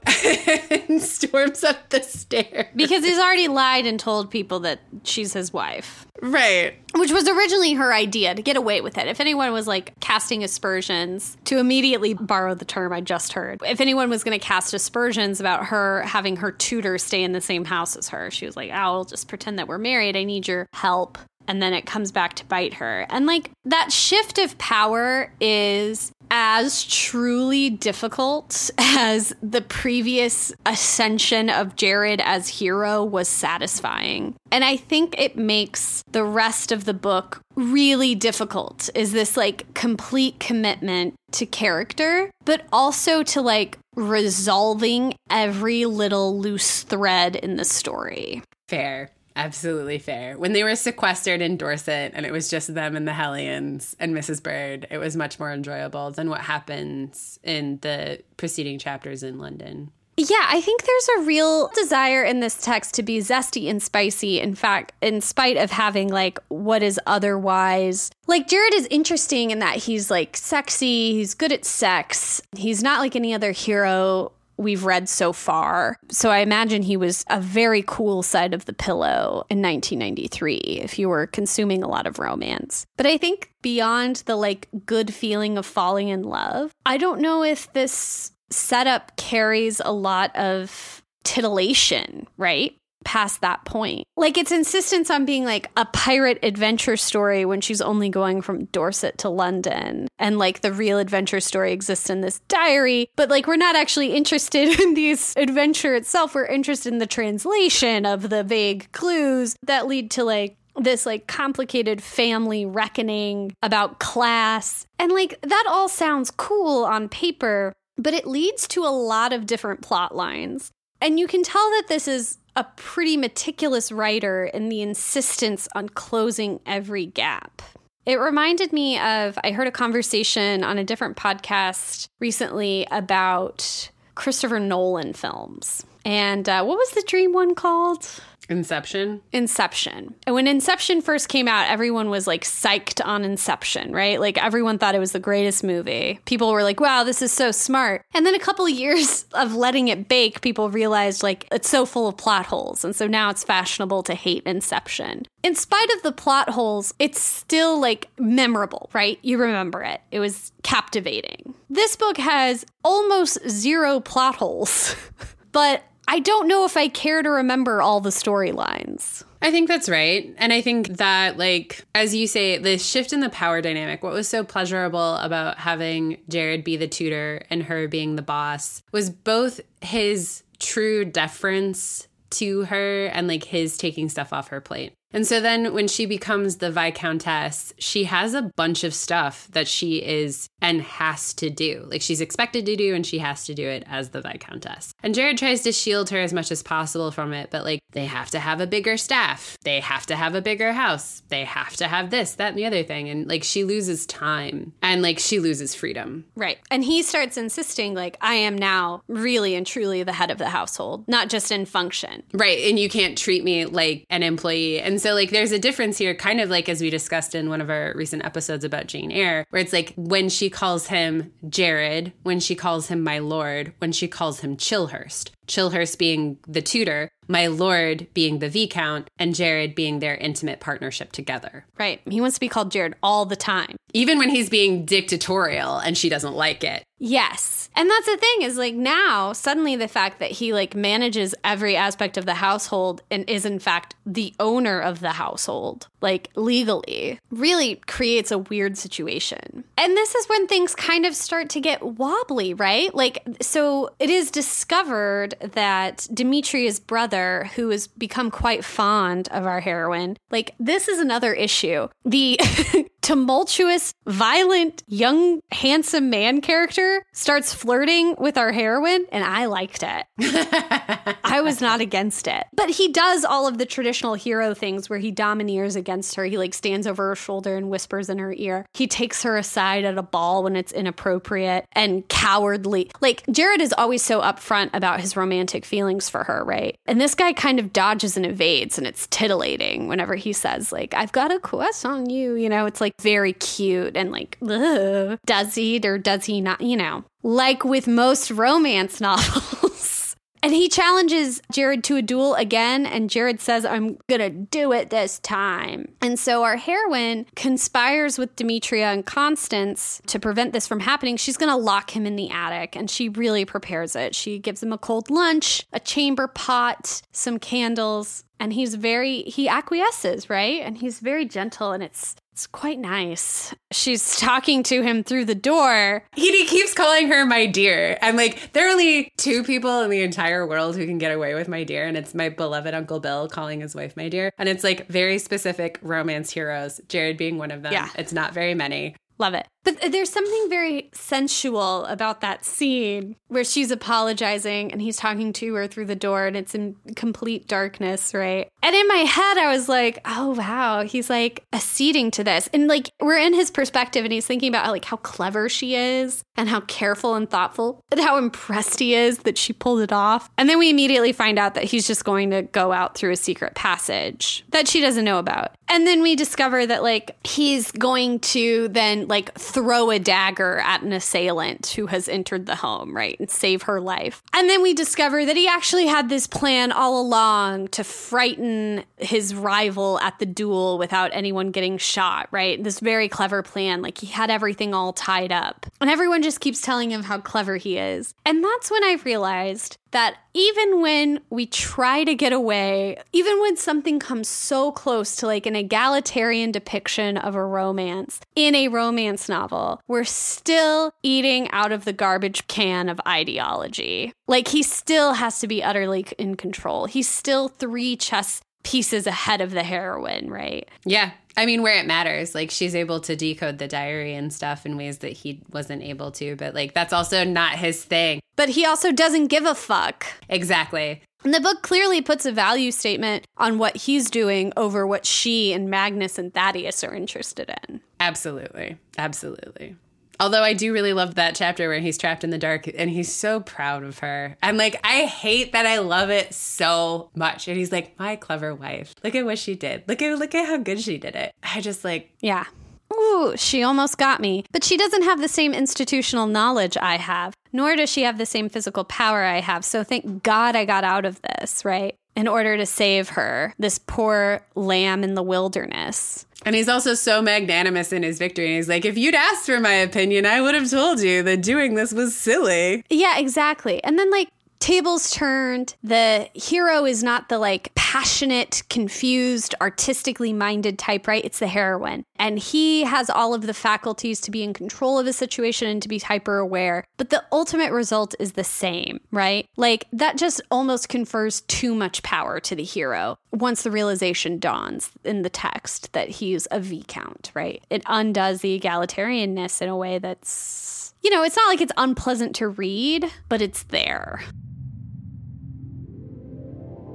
and storms up the stairs. Because he's already lied and told people that she's his wife. Right. Which was originally her idea to get away with it. If anyone was like casting aspersions, to immediately borrow the term I just heard, if anyone was going to cast aspersions about her having her tutor stay in the same house as her, she was like, oh, I'll just pretend that we're married. I need your help. And then it comes back to bite her. And like that shift of power is as truly difficult as the previous ascension of Jared as hero was satisfying. And I think it makes the rest of the book really difficult is this like complete commitment to character, but also to like resolving every little loose thread in the story. Fair. Absolutely fair. When they were sequestered in Dorset and it was just them and the Hellions and Mrs. Bird, it was much more enjoyable than what happens in the preceding chapters in London. Yeah, I think there's a real desire in this text to be zesty and spicy. In fact, in spite of having like what is otherwise like Jared is interesting in that he's like sexy, he's good at sex. He's not like any other hero we've read so far. So I imagine he was a very cool side of the pillow in 1993 if you were consuming a lot of romance. But I think beyond the like good feeling of falling in love, I don't know if this setup carries a lot of titillation, right? Past that point. Like its insistence on being like a pirate adventure story when she's only going from Dorset to London. And like the real adventure story exists in this diary. But like we're not actually interested in this adventure itself. We're interested in the translation of the vague clues that lead to like this like complicated family reckoning about class. And like that all sounds cool on paper, but it leads to a lot of different plot lines. And you can tell that this is a pretty meticulous writer in the insistence on closing every gap. It reminded me of, I heard a conversation on a different podcast recently about Christopher Nolan films. And uh, what was the dream one called? Inception. Inception. And when Inception first came out, everyone was like psyched on Inception, right? Like everyone thought it was the greatest movie. People were like, wow, this is so smart. And then a couple of years of letting it bake, people realized like it's so full of plot holes. And so now it's fashionable to hate Inception. In spite of the plot holes, it's still like memorable, right? You remember it. It was captivating. This book has almost zero plot holes. but I don't know if I care to remember all the storylines. I think that's right. And I think that, like, as you say, the shift in the power dynamic, what was so pleasurable about having Jared be the tutor and her being the boss was both his true deference to her and like his taking stuff off her plate. And so then when she becomes the Viscountess, she has a bunch of stuff that she is and has to do. Like she's expected to do and she has to do it as the Viscountess. And Jared tries to shield her as much as possible from it, but like they have to have a bigger staff. They have to have a bigger house. They have to have this, that, and the other thing. And like she loses time and like she loses freedom. Right. And he starts insisting, like, I am now really and truly the head of the household, not just in function. Right. And you can't treat me like an employee. And so, like, there's a difference here, kind of like as we discussed in one of our recent episodes about Jane Eyre, where it's like when she calls him Jared, when she calls him my lord, when she calls him Chilhurst. Chilhurst being the tutor, my lord being the viscount, and Jared being their intimate partnership together. Right. He wants to be called Jared all the time. Even when he's being dictatorial and she doesn't like it. Yes. And that's the thing is like now suddenly the fact that he like manages every aspect of the household and is in fact the owner of the household, like legally, really creates a weird situation. And this is when things kind of start to get wobbly, right? Like so it is discovered that Demetria's brother who has become quite fond of our heroine, like this is another issue. The tumultuous, violent, young, handsome man character starts flirting with our heroine, and I liked it. I was not against it. But he does all of the traditional hero things where he domineers against her. He like stands over her shoulder and whispers in her ear. He takes her aside at a ball when it's inappropriate and cowardly. Like Jared is always so upfront about his romantic feelings for her, right? And this guy kind of dodges and evades, and it's titillating whenever he says, like, I've got a quest on you. You know, it's like very cute and like, ugh. does he or does he not? You know, like with most romance novels. and he challenges Jared to a duel again, and Jared says, I'm gonna do it this time. And so our heroine conspires with Demetria and Constance to prevent this from happening. She's gonna lock him in the attic, and she really prepares it. She gives him a cold lunch, a chamber pot, some candles, and he's very he acquiesces right and he's very gentle and it's it's quite nice she's talking to him through the door He, keeps calling her my dear. I'm like, there are only two people in the entire world who can get away with my dear, and it's my beloved Uncle Bill calling his wife my dear. And it's like very specific romance heroes, Jared being one of them. Yeah. It's not very many. love it but there's something very sensual about that scene where she's apologizing and he's talking to her through the door and it's in complete darkness right? And in my head i was like oh wow he's like acceding to this. And like we're in his perspective and he's thinking about like how clever she is and how careful and thoughtful and how impressed he is that she pulled it off. And then we immediately find out that he's just going to go out through a secret passage that she doesn't know about. And then we discover that like he's going to then like throw a dagger at an assailant who has entered the home, right, and save her life. And then we discover that he actually had this plan all along to frighten his rival at the duel without anyone getting shot, right? This very clever plan. Like he had everything all tied up. And everyone just keeps telling him how clever he is. And that's when I realized that even when we try to get away, even when something comes so close to like an egalitarian depiction of a romance in a romance novel, we're still eating out of the garbage can of ideology. Like he still has to be utterly in control. He's still three chess pieces ahead of the heroine, right? Yeah. I mean, where it matters, like she's able to decode the diary and stuff in ways that he wasn't able to, but like that's also not his thing. But he also doesn't give a fuck. Exactly. And the book clearly puts a value statement on what he's doing over what she and Magnus and Thaddeus are interested in. Absolutely. Absolutely. Although I do really love that chapter where he's trapped in the dark and he's so proud of her. I'm like, I hate that I love it so much. And he's like, my clever wife. Look at what she did. Look at look at how good she did it. I just like Yeah. Ooh, she almost got me. But she doesn't have the same institutional knowledge I have, nor does she have the same physical power I have. So thank God I got out of this, right? In order to save her, this poor lamb in the wilderness. And he's also so magnanimous in his victory. And he's like, if you'd asked for my opinion, I would have told you that doing this was silly. Yeah, exactly. And then, like, tables turned. The hero is not the like passionate, confused, artistically minded type, right? It's the heroine. And he has all of the faculties to be in control of a situation and to be hyper aware. But the ultimate result is the same, right? Like that just almost confers too much power to the hero once the realization dawns in the text that he's a Viscount, right? It undoes the egalitarianness in a way that's, you know, it's not like it's unpleasant to read, but it's there.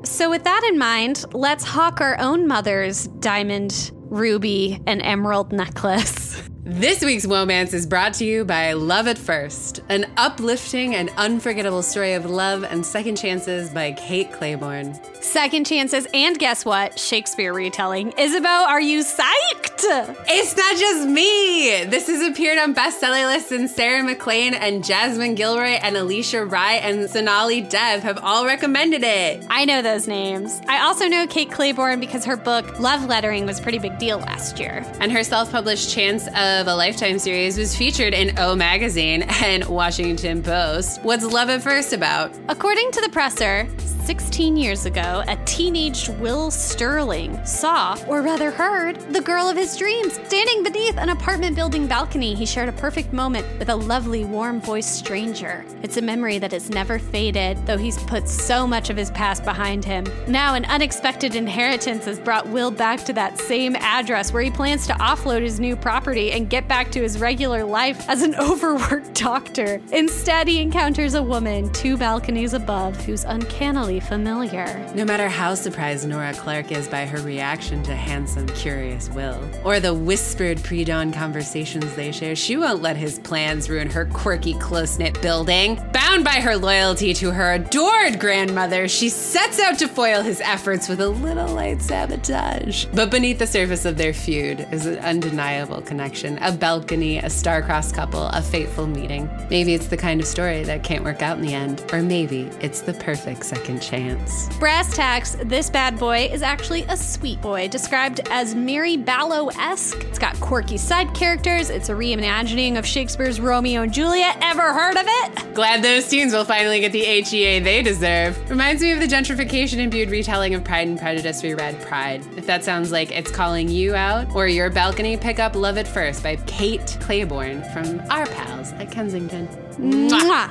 So, with that in mind, let's hawk our own mother's diamond, ruby, and emerald necklace. This week's Womance is brought to you by Love at First, an uplifting and unforgettable story of love and second chances by Kate Clayborn. Second chances, and guess what? Shakespeare retelling. Isabeau, are you psyched? It's not just me! This has appeared on bestseller lists, and Sarah MacLean and Jasmine Guillory and Alisha Rai and Sonali Dev have all recommended it. I know those names. I also know Kate Clayborn because her book, Love Lettering, was a pretty big deal last year. And her self published Chance of a Lifetime series was featured in O Magazine and Washington Post. What's Love at First about? According to the presser, 16 years ago, a teenaged Will Sterling saw, or rather heard, the girl of his dreams. Standing beneath an apartment building balcony, he shared a perfect moment with a lovely, warm voiced stranger. It's a memory that has never faded, though he's put so much of his past behind him. Now, an unexpected inheritance has brought Will back to that same address where he plans to offload his new property and get back to his regular life as an overworked doctor. Instead, he encounters a woman two balconies above who's uncannily familiar. No matter how surprised Nora Clark is by her reaction to handsome, curious Will, or the whispered pre dawn conversations they share, she won't let his plans ruin her quirky, close knit building. Bound by her loyalty to her adored grandmother, she sets out to foil his efforts with a little light sabotage. But beneath the surface of their feud is an undeniable connection a balcony, a star-crossed couple, a fateful meeting. Maybe it's the kind of story that can't work out in the end, or maybe it's the perfect second chance. Brass tacks, this bad boy is actually a sweet boy, described as Mary Balogh esque. It's got quirky side characters, it's a reimagining of Shakespeare's Romeo and Juliet. Ever heard of it? Glad those teens will finally get the HEA they deserve. Reminds me of the gentrification imbued retelling of Pride and Prejudice we read, Pride. If that sounds like it's calling you out or your balcony, pick up Love at First by Kate Clayborn from our pals at Kensington. Mwah.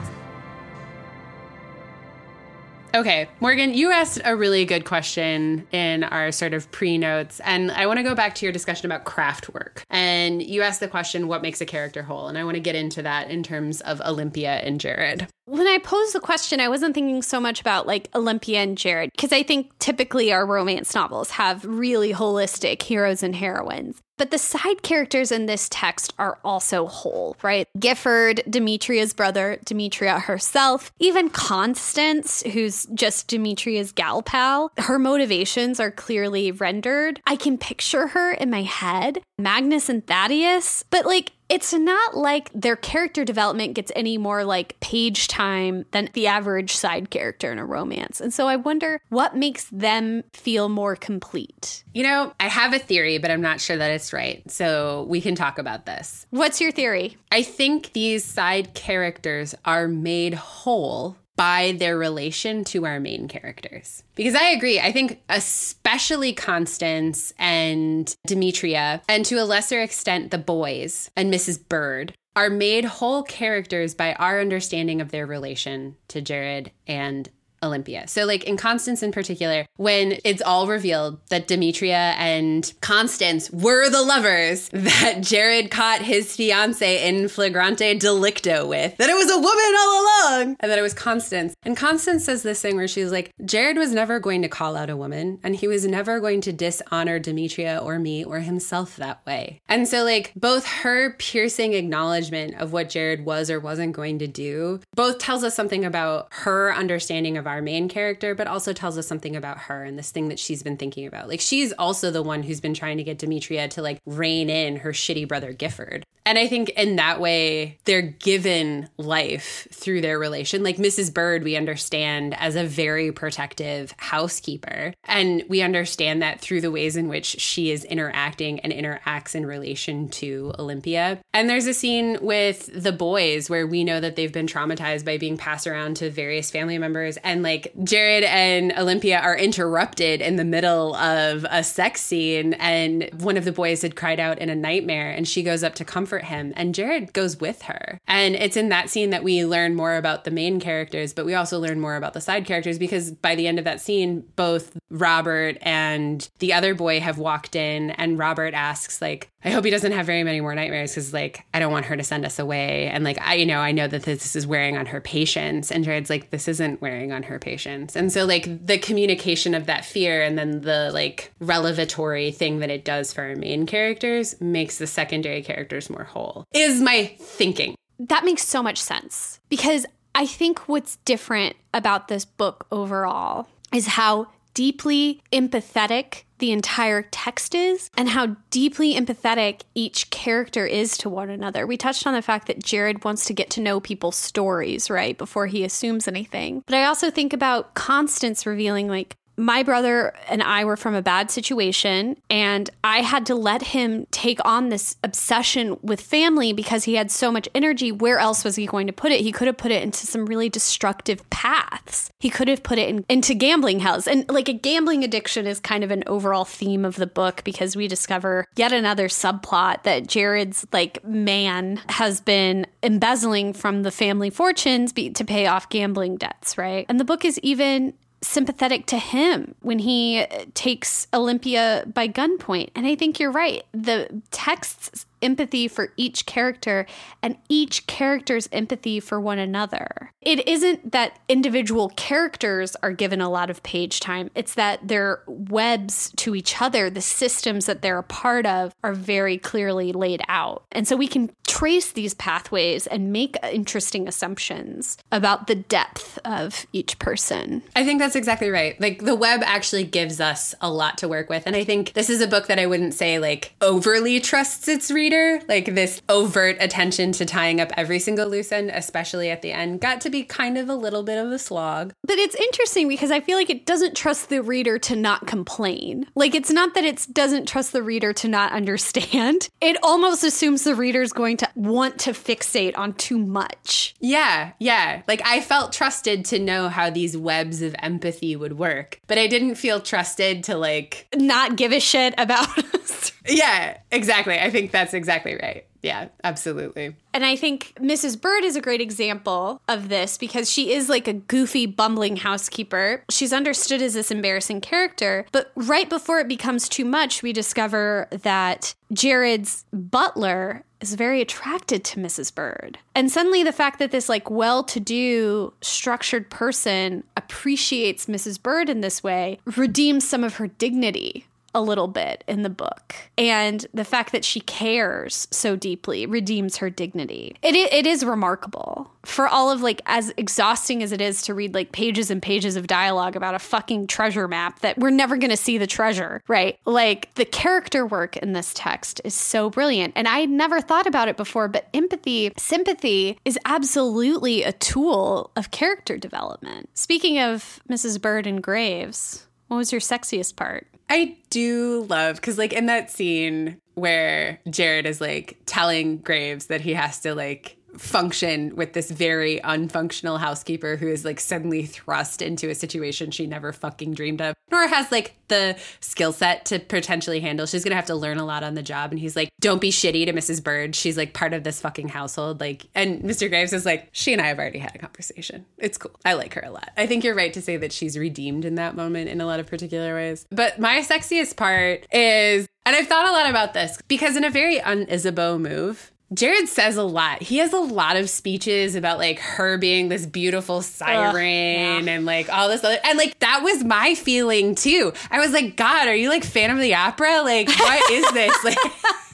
Okay, Morgan, you asked a really good question in our sort of pre notes, and I want to go back to your discussion about craft work. And you asked the question, what makes a character whole? And I want to get into that in terms of Olympia and Jared. When I posed the question, I wasn't thinking so much about like Olympia and Jared, because I think typically our romance novels have really holistic heroes and heroines. But the side characters in this text are also whole, right? Gifford, Demetria's brother, Demetria herself, even Constance, who's just Demetria's gal pal, her motivations are clearly rendered. I can picture her in my head, Magnus and Thaddeus, but like it's not like their character development gets any more like page time than the average side character in a romance. And so I wonder what makes them feel more complete. You know, I have a theory, but I'm not sure that it's right. So we can talk about this. What's your theory? I think these side characters are made whole by their relation to our main characters. Because I agree, I think especially Constance and Demetria, and to a lesser extent the boys and Mrs. Bird, are made whole characters by our understanding of their relation to Jared and Olympia. So, like in Constance in particular, when it's all revealed that Demetria and Constance were the lovers that Jared caught his fiance in flagrante delicto with, that it was a woman all along, and that it was Constance. And Constance says this thing where she's like, Jared was never going to call out a woman, and he was never going to dishonor Demetria or me or himself that way. And so, like, both her piercing acknowledgement of what Jared was or wasn't going to do both tells us something about her understanding of our main character, but also tells us something about her and this thing that she's been thinking about. Like she's also the one who's been trying to get Demetria to like rein in her shitty brother Gifford. And I think in that way, they're given life through their relation. Like Mrs. Bird, we understand as a very protective housekeeper. And we understand that through the ways in which she is interacting and interacts in relation to Olympia. And there's a scene with the boys where we know that they've been traumatized by being passed around to various family members. And like Jared and Olympia are interrupted in the middle of a sex scene. And one of the boys had cried out in a nightmare. And she goes up to comfort him, and Jared goes with her. And it's in that scene that we learn more about the main characters, but we also learn more about the side characters because by the end of that scene, both Robert and the other boy have walked in, and Robert asks, like, I hope he doesn't have very many more nightmares because, like, I don't want her to send us away. And, like, I, you know, I know that this is wearing on her patience. And Jared's like, this isn't wearing on her patience. And so, like, the communication of that fear and then the, like, revelatory thing that it does for our main characters makes the secondary characters more whole, is my thinking. That makes so much sense because I think what's different about this book overall is how deeply empathetic the entire text is and how deeply empathetic each character is to one another. We touched on the fact that Jared wants to get to know people's stories, right, before he assumes anything. But I also think about Constance revealing, like, my brother and I were from a bad situation, and I had to let him take on this obsession with family because he had so much energy. Where else was he going to put it? He could have put it into some really destructive paths. He could have put it in, into gambling hells. And like a gambling addiction is kind of an overall theme of the book because we discover yet another subplot that Jared's like man has been embezzling from the family fortunes to pay off gambling debts, right? And the book is even sympathetic to him when he uh, takes Olympia by gunpoint. And I think you're right. The text's empathy for each character and each character's empathy for one another. It isn't that individual characters are given a lot of page time, it's that their webs to each other, the systems that they're a part of, are very clearly laid out. And so we can trace these pathways and make interesting assumptions about the depth of each person. I think that's exactly right. Like the web actually gives us a lot to work with. And I think this is a book that I wouldn't say like overly trusts its readers reader, like this overt attention to tying up every single loose end, especially at the end, got to be kind of a little bit of a slog. But it's interesting because I feel like it doesn't trust the reader to not complain. Like it's not that it doesn't trust the reader to not understand. It almost assumes the reader's going to want to fixate on too much. Yeah, yeah. Like I felt trusted to know how these webs of empathy would work, but I didn't feel trusted to like not give a shit about Yeah, exactly. I think that's exactly right. Yeah, absolutely. And I think Mrs. Bird is a great example of this because she is like a goofy, bumbling housekeeper. She's understood as this embarrassing character, but right before it becomes too much, we discover that Jared's butler is very attracted to Mrs. Bird. And suddenly the fact that this like well-to-do structured person appreciates Mrs. Bird in this way redeems some of her dignity a little bit in the book. And the fact that she cares so deeply redeems her dignity. It, it is remarkable for all of like as exhausting as it is to read like pages and pages of dialogue about a fucking treasure map that we're never going to see the treasure, right? Like the character work in this text is so brilliant. And I had never thought about it before, but empathy, sympathy is absolutely a tool of character development. Speaking of Mrs. Bird and Graves, what was your sexiest part? I do love because, like, in that scene where Jared is like telling Graves that he has to like function with this very unfunctional housekeeper who is like suddenly thrust into a situation she never fucking dreamed of, nor has like the skill set to potentially handle. She's gonna have to learn a lot on the job. And he's like, Don't be shitty to Mrs. Bird. She's like part of this fucking household. Like, and Mr. Graves is like, She and I have already had a conversation. It's cool. I like her a lot. I think you're right to say that she's redeemed in that moment in a lot of particular ways. But my sexiest part is and I've thought a lot about this because in a very un Isabeau move, Jared says a lot. He has a lot of speeches about like her being this beautiful siren yeah. and like all this other and like that was my feeling too. I was like, God, are you like Phantom of the Opera? Like, what is this? Like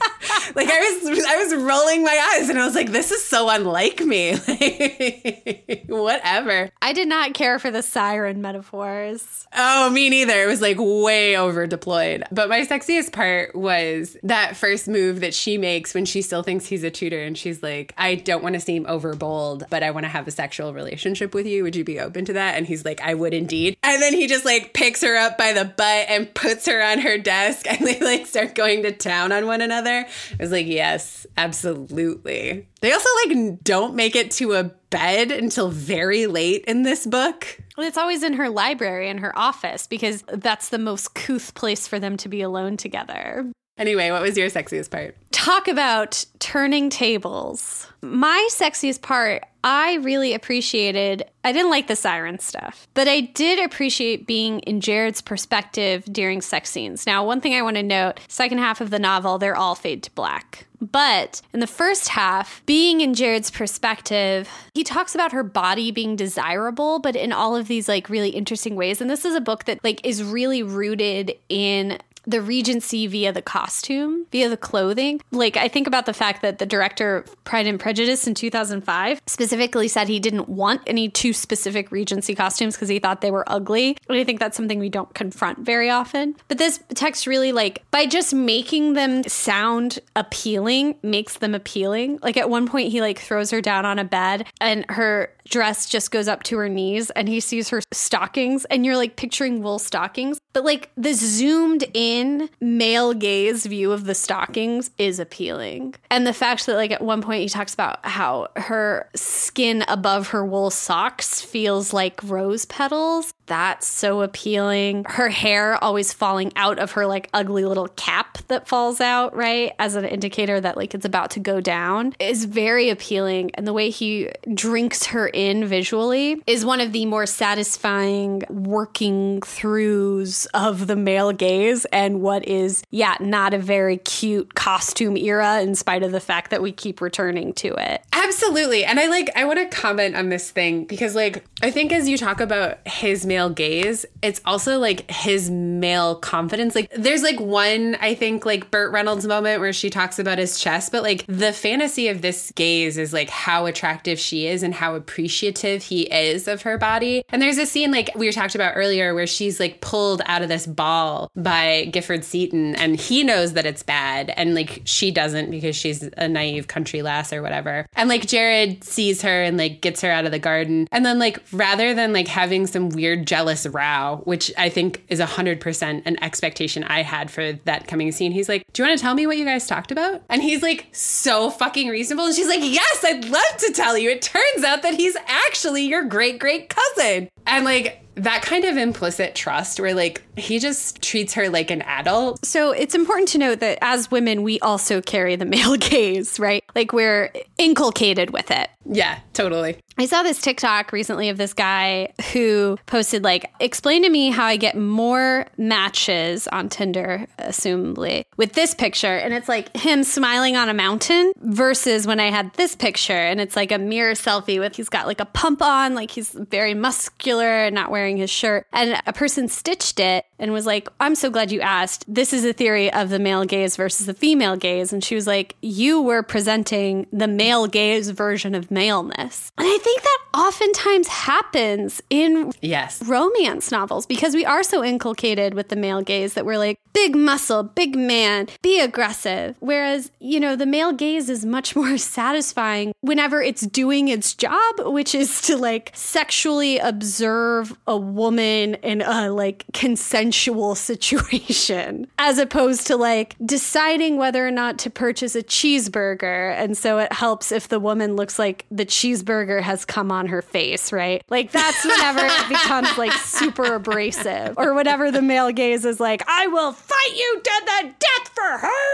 like I was I was rolling my eyes and I was like, this is so unlike me. Like, whatever. I did not care for the siren metaphors. Oh, me neither. It was like way over deployed. But my sexiest part was that first move that she makes when she still thinks he's a tutor and she's like, I don't want to seem over bold, but I want to have a sexual relationship with you. Would you be open to that? And he's like, I would indeed. And then he just like picks her up by the butt and puts her on her desk and they like start going to town on one another. I was like, yes, absolutely. They also like don't make it to a bed until very late in this book. Well, it's always in her library in her office because that's the most couth place for them to be alone together. Anyway, what was your sexiest part? Talk about turning tables. My sexiest part, I really appreciated. I didn't like the siren stuff, but I did appreciate being in Jared's perspective during sex scenes. Now, one thing I want to note second half of the novel, they're all fade to black. But in the first half, being in Jared's perspective, he talks about her body being desirable, but in all of these like really interesting ways. And this is a book that like is really rooted in the Regency via the costume, via the clothing. Like, I think about the fact that the director of Pride and Prejudice in 2005 specifically said he didn't want any too specific Regency costumes because he thought they were ugly. And I think that's something we don't confront very often. But this text really, like, by just making them sound appealing, makes them appealing. Like, at one point, he, like, throws her down on a bed and her dress just goes up to her knees and he sees her stockings and you're like picturing wool stockings. But like the zoomed in male gaze view of the stockings is appealing. And the fact that like at one point he talks about how her skin above her wool socks feels like rose petals that's so appealing her hair always falling out of her like ugly little cap that falls out right as an indicator that like it's about to go down is very appealing and the way he drinks her in visually is one of the more satisfying working throughs of the male gaze and what is, yeah, not a very cute costume era in spite of the fact that we keep returning to it. Absolutely. And I like, I want to comment on this thing because, like, I think as you talk about his male gaze, it's also like his male confidence. Like, there's like one, I think, like Burt Reynolds moment where she talks about his chest, but like the fantasy of this gaze is like how attractive she is and how appreciative he is of her body. And there's a scene like we talked about earlier where she's like pulled out of this ball by Gifford Seaton and he knows that it's bad and like she doesn't because she's a naive country lass or whatever. And like Jared sees her and like gets her out of the garden. And then like rather than like having some weird jealous row, which I think is 100% an expectation I had for that coming scene, he's like, "Do you want to tell me what you guys talked about?" And he's like so fucking reasonable and she's like, "Yes, I'd love to tell you. It turns out that he's actually your great great cousin." And like that kind of implicit trust where like he just treats her like an adult. So it's important to note that as women, we also carry the male gaze, right? Like we're inculcated with it. Yeah, totally. I saw this TikTok recently of this guy who posted like, explain to me how I get more matches on Tinder, assumably, with this picture. And it's like him smiling on a mountain versus when I had this picture and it's like a mirror selfie with he's got like a pump on, like he's very muscular and not wearing his shirt. And a person stitched it and was like, I'm so glad you asked. This is a theory of the male gaze versus the female gaze. And she was like, You were presenting the male gaze version of maleness. And I think that oftentimes happens in Yes. romance novels because we are so inculcated with the male gaze that we're like, big muscle, big man, be aggressive. Whereas, you know, the male gaze is much more satisfying whenever it's doing its job, which is to like sexually observe a woman in a like consensual sensual situation as opposed to like deciding whether or not to purchase a cheeseburger. And so it helps if the woman looks like the cheeseburger has come on her face, right? Like that's whenever it becomes like super abrasive or whatever the male gaze is like, I will fight you to the death for her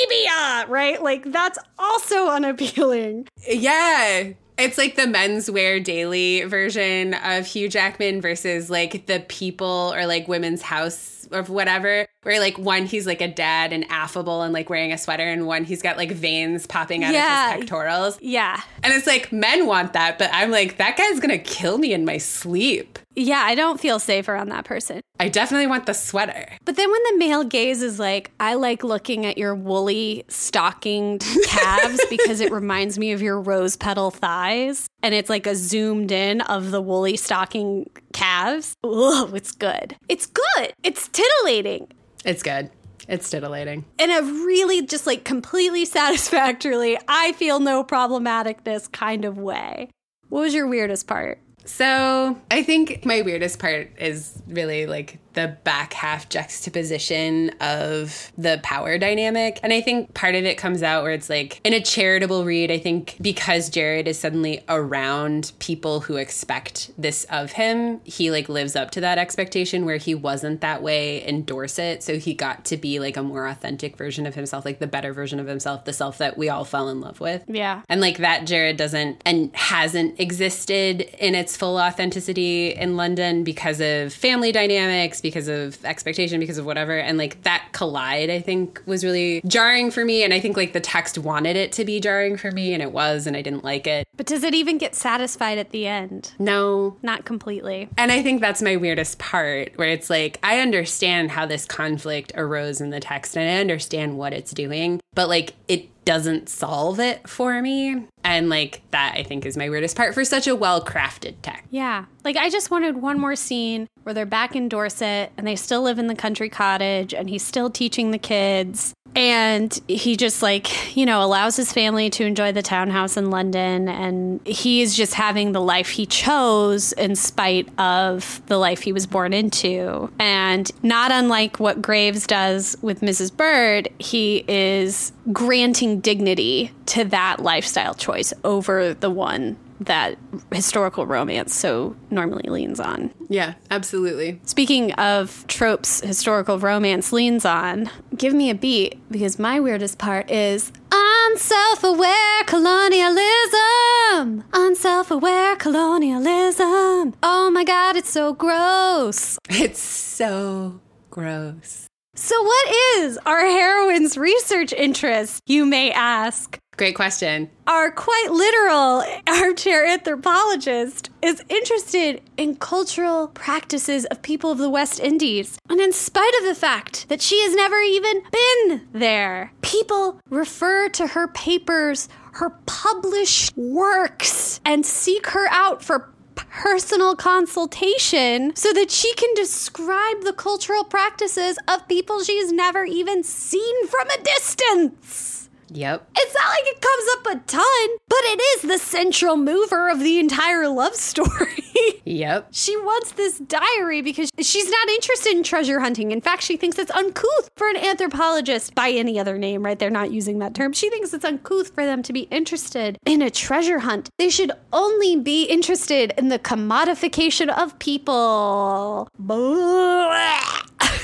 labia, right? Like that's also unappealing. Yeah. It's like the men's wear daily version of Hugh Jackman versus like the people or like women's house or whatever. Where like one he's like a dad and affable and like wearing a sweater, and one he's got like veins popping out Yeah. of his pectorals. Yeah. And it's like men want that, but I'm like, that guy's gonna kill me in my sleep. Yeah, I don't feel safe around that person. I definitely want the sweater. But then when the male gaze is like, I like looking at your woolly stockinged calves because it reminds me of your rose petal thighs. And it's like a zoomed in of the woolly stocking calves. Oh, it's good. It's good. It's titillating. It's good. It's titillating. In a really just like completely satisfactorily, I feel no problematicness kind of way. What was your weirdest part? So I think my weirdest part is really like the back half juxtaposition of the power dynamic. And I think part of it comes out where it's like in a charitable read, I think because Jared is suddenly around people who expect this of him, he like lives up to that expectation where he wasn't that way in Dorset. So he got to be like a more authentic version of himself, like the better version of himself, the self that we all fell in love with. Yeah. And like that Jared doesn't and hasn't existed in its full authenticity in London because of family dynamics, because of expectation, because of whatever. And like that collide, I think, was really jarring for me. And I think like the text wanted it to be jarring for me, and it was, and I didn't like it. But does it even get satisfied at the end? No. Not completely. And I think that's my weirdest part, where it's like, I understand how this conflict arose in the text and I understand what it's doing, but like it doesn't solve it for me. And like that, I think, is my weirdest part for such a well crafted text. Yeah. Like I just wanted one more scene where they're back in Dorset and they still live in the country cottage and he's still teaching the kids. And he just like, you know, allows his family to enjoy the townhouse in London. And he is just having the life he chose in spite of the life he was born into. And not unlike what Graves does with Mrs. Bird, he is granting dignity to that lifestyle choice over the one that historical romance so normally leans on. Yeah, absolutely. Speaking of tropes historical romance leans on, give me a beat because my weirdest part is unself aware colonialism. Unself aware colonialism. Oh my god, it's so gross. It's so gross. So, what is our heroine's research interest, you may ask? Great question. Our quite literal armchair anthropologist is interested in cultural practices of people of the West Indies. And in spite of the fact that she has never even been there, people refer to her papers, her published works, and seek her out for personal consultation so that she can describe the cultural practices of people she's never even seen from a distance. Yep. It's not like it comes up a ton, but it is the central mover of the entire love story. Yep. she wants this diary because she's not interested in treasure hunting. In fact, she thinks it's uncouth for an anthropologist by any other name, right? They're not using that term. She thinks it's uncouth for them to be interested in a treasure hunt. They should only be interested in the commodification of people.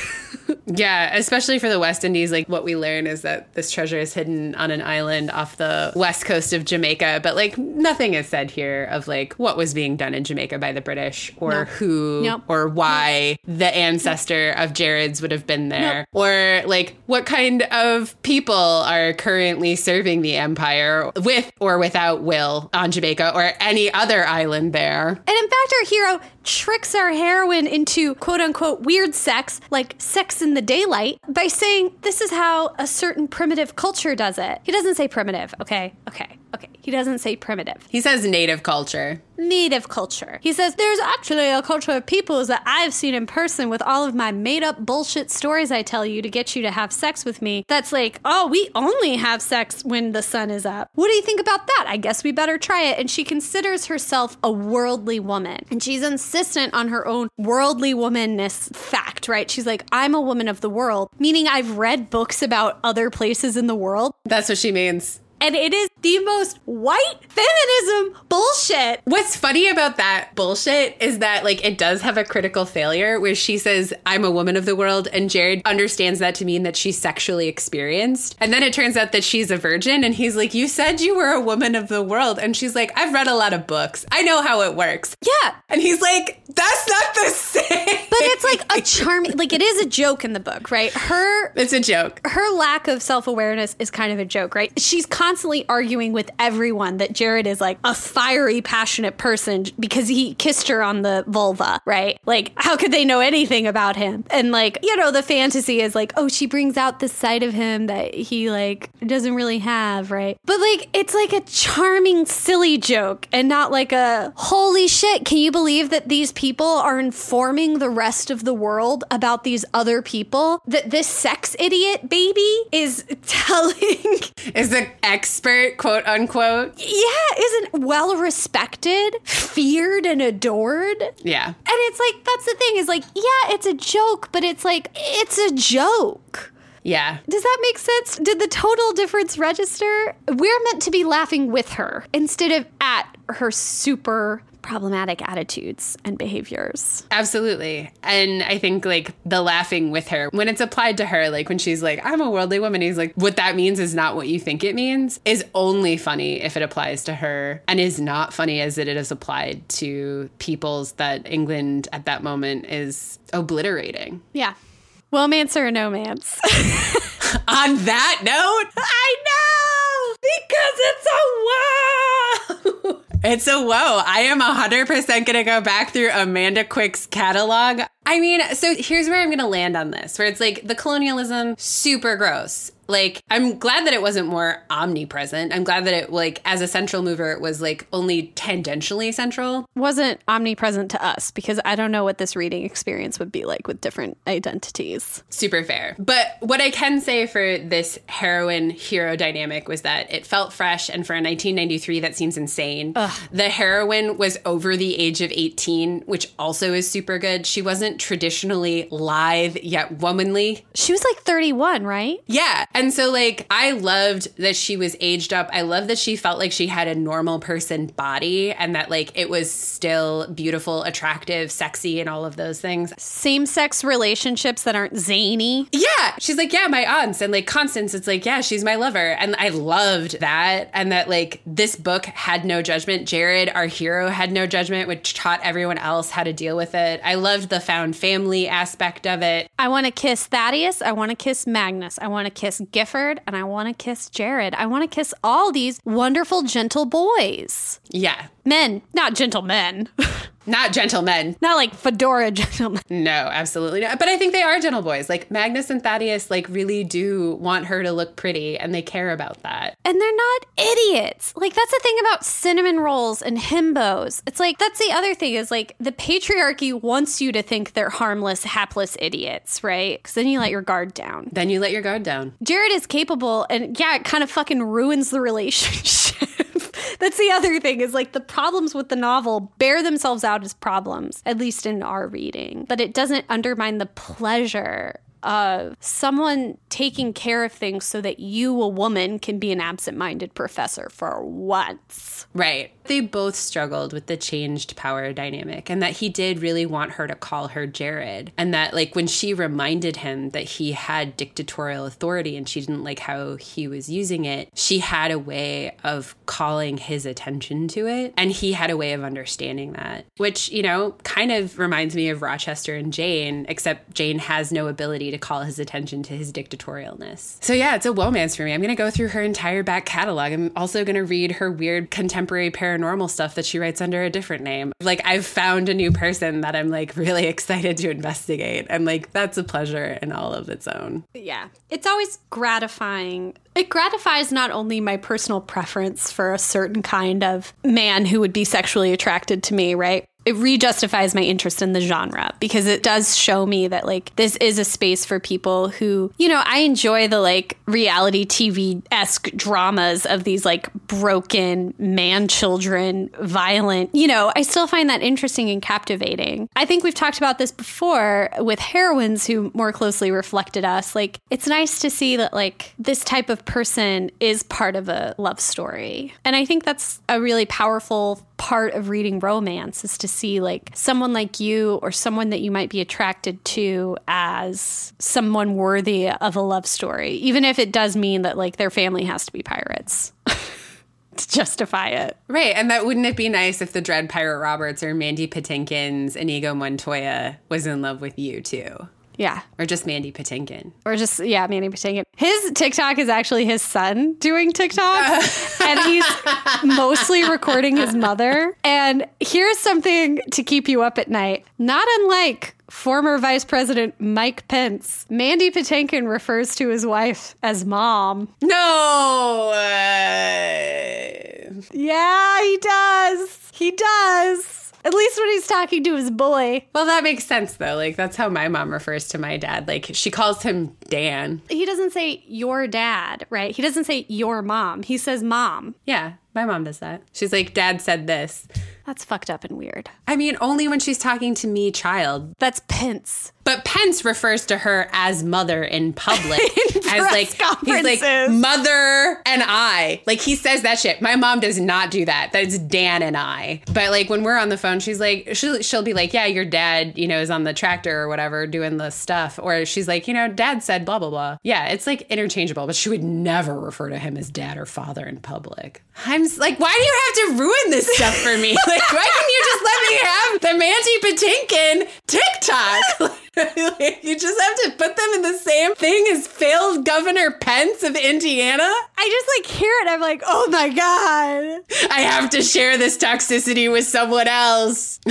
Yeah, especially for the West Indies, like what we learn is that this treasure is hidden on an island off the west coast of Jamaica, but like nothing is said here of like what was being done in Jamaica by the British or No. who Nope. or why the ancestor of Jared's would have been there or like what kind of people are currently serving the empire with or without will on Jamaica or any other island there. And in fact, our hero tricks our heroine into quote unquote weird sex, like sex in the daylight, by saying this is how a certain primitive culture does it. He doesn't say primitive, okay? Okay. He doesn't say primitive. He says native culture. Native culture. He says, There's actually a culture of peoples that I've seen in person with all of my made up bullshit stories I tell you to get you to have sex with me. That's like, oh, we only have sex when the sun is up. What do you think about that? I guess we better try it. And she considers herself a worldly woman. And she's insistent on her own worldly womanness fact, right? She's like, I'm a woman of the world, meaning I've read books about other places in the world. That's what she means. And it is the most white feminism bullshit. What's funny about that bullshit is that like it does have a critical failure where she says I'm a woman of the world and Jared understands that to mean that she's sexually experienced. And then it turns out that she's a virgin and he's like you said you were a woman of the world and she's like I've read a lot of books. I know how it works. Yeah. And he's like that's not the same. But it's like a charming like it is a joke in the book, right? Her It's a joke. her lack of self-awareness is kind of a joke, right? She's constantly arguing with everyone that Jared is like a fiery, passionate person because he kissed her on the vulva, right? Like, how could they know anything about him? And like, you know, the fantasy is like, oh, she brings out this side of him that he like doesn't really have, right? But like, it's like a charming, silly joke and not like a holy shit, can you believe that these people are informing the rest of the world about these other people? That this sex idiot baby is telling Is an expert, quote unquote. yeah, isn't well respected, feared, and adored. Yeah. And it's like, that's the thing is like, yeah, it's a joke, but it's like, it's a joke. Yeah. Does that make sense? Did the total difference register? We're meant to be laughing with her instead of at her super problematic attitudes and behaviors. Absolutely. And I think like the laughing with her, when it's applied to her, like when she's like, I'm a worldly woman, he's like, what that means is not what you think it means, is only funny if it applies to her and is not funny as it is applied to peoples that England at that moment is obliterating. Yeah. Womance or no mance? On that note, I know! Because it's a wow! It's a whoa. I am 100% going to go back through Amanda Quick's catalog. I mean, so here's where I'm going to land on this, where it's like the colonialism, super gross. Like, I'm glad that it wasn't more omnipresent. I'm glad that it, like, as a central mover, it was like only tangentially central. Wasn't omnipresent to us because I don't know what this reading experience would be like with different identities. Super fair. But what I can say for this heroine hero dynamic was that it felt fresh. And for a 1993, that seems insane. The heroine was over the age of 18, which also is super good. She wasn't traditionally live yet womanly. She was like 31, right? Yeah. And so, like, I loved that she was aged up. I love that she felt like she had a normal person body and that, like, it was still beautiful, attractive, sexy, and all of those things. Same sex relationships that aren't zany. Yeah. She's like, yeah, my aunts. And like Constance, it's like, yeah, she's my lover. And I loved that. And that like this book had no judgment. Jared, our hero, had no judgment, which taught everyone else how to deal with it. I loved the found family aspect of it. I want to kiss Thaddeus. I want to kiss Magnus. I want to kiss Gifford. And I want to kiss Jared. I want to kiss all these wonderful, gentle boys. Yeah. Men, not gentlemen. Not gentlemen. not like fedora gentlemen. No, absolutely not. But I think they are gentle boys. Like Magnus and Thaddeus, like really do want her to look pretty and they care about that. And they're not idiots. Like, that's the thing about cinnamon rolls and himbos. It's like, that's the other thing is like, the patriarchy wants you to think they're harmless, hapless idiots, right? Because then you let your guard down. Then you let your guard down. Jared is capable, and yeah, it kind of fucking ruins the relationship. That's the other thing is like the problems with the novel bear themselves out as problems, at least in our reading, but it doesn't undermine the pleasure of someone taking care of things so that you, a woman, can be an absent minded professor for once. Right. They both struggled with the changed power dynamic and that he did really want her to call her Jared. And that, like, when she reminded him that he had dictatorial authority and she didn't like how he was using it, she had a way of calling his attention to it. And he had a way of understanding that, which, you know, kind of reminds me of Rochester and Jane, except Jane has no ability to call his attention to his dictatorialness. So yeah, it's a romance for me. I'm going to go through her entire back catalog. I'm also going to read her weird contemporary paranormal stuff that she writes under a different name. Like I've found a new person that I'm like really excited to investigate. And like that's a pleasure in all of its own. Yeah. It's always gratifying. It gratifies not only my personal preference for a certain kind of man who would be sexually attracted to me, right? It rejustifies my interest in the genre because it does show me that like this is a space for people who you know i enjoy the like reality tv-esque dramas of these like broken man children violent you know i still find that interesting and captivating. I think we've talked about this before with heroines who more closely reflected us. Like it's nice to see that like this type of person is part of a love story. And i think that's a really powerful part of reading romance is to see like someone like you or someone that you might be attracted to as someone worthy of a love story, even if it does mean that like their family has to be pirates. to justify it. Right. And that wouldn't it be nice if the Dread Pirate Roberts or Mandy Patinkin's Inigo Montoya was in love with you too? Yeah. Or just Mandy Patinkin. Or just, yeah, Mandy Patinkin. His TikTok is actually his son doing TikTok. and he's mostly recording his mother. And here's something to keep you up at night. Not unlike former Vice President Mike Pence, Mandy Patinkin refers to his wife as mom. No. Uh... Yeah, he does. He does. At least when he's talking to his boy. Well, that makes sense though. Like that's how my mom refers to my dad. Like she calls him Dan. He doesn't say your dad, right? He doesn't say your mom. He says mom. Yeah, my mom does that. She's like, Dad said this. That's fucked up and weird. I mean, only when she's talking to me, child. That's Pence. But Pence refers to her as mother in public. in as like he's like mother and I. Like he says that shit. My mom does not do that. That's Dan and I. But like when we're on the phone, she's like she'll, she'll be like, "Yeah, your dad, you know, is on the tractor or whatever doing the stuff." Or she's like, "You know, dad said blah blah blah." Yeah, it's like interchangeable, but she would never refer to him as dad or father in public. I'm like, "Why do you have to ruin this stuff for me?" like, why can you just let me have the Mandy Patinkin TikTok? you just have to put them in the same thing as failed Governor Pence of Indiana. I just like hear it. I'm like, oh my God. I have to share this toxicity with someone else.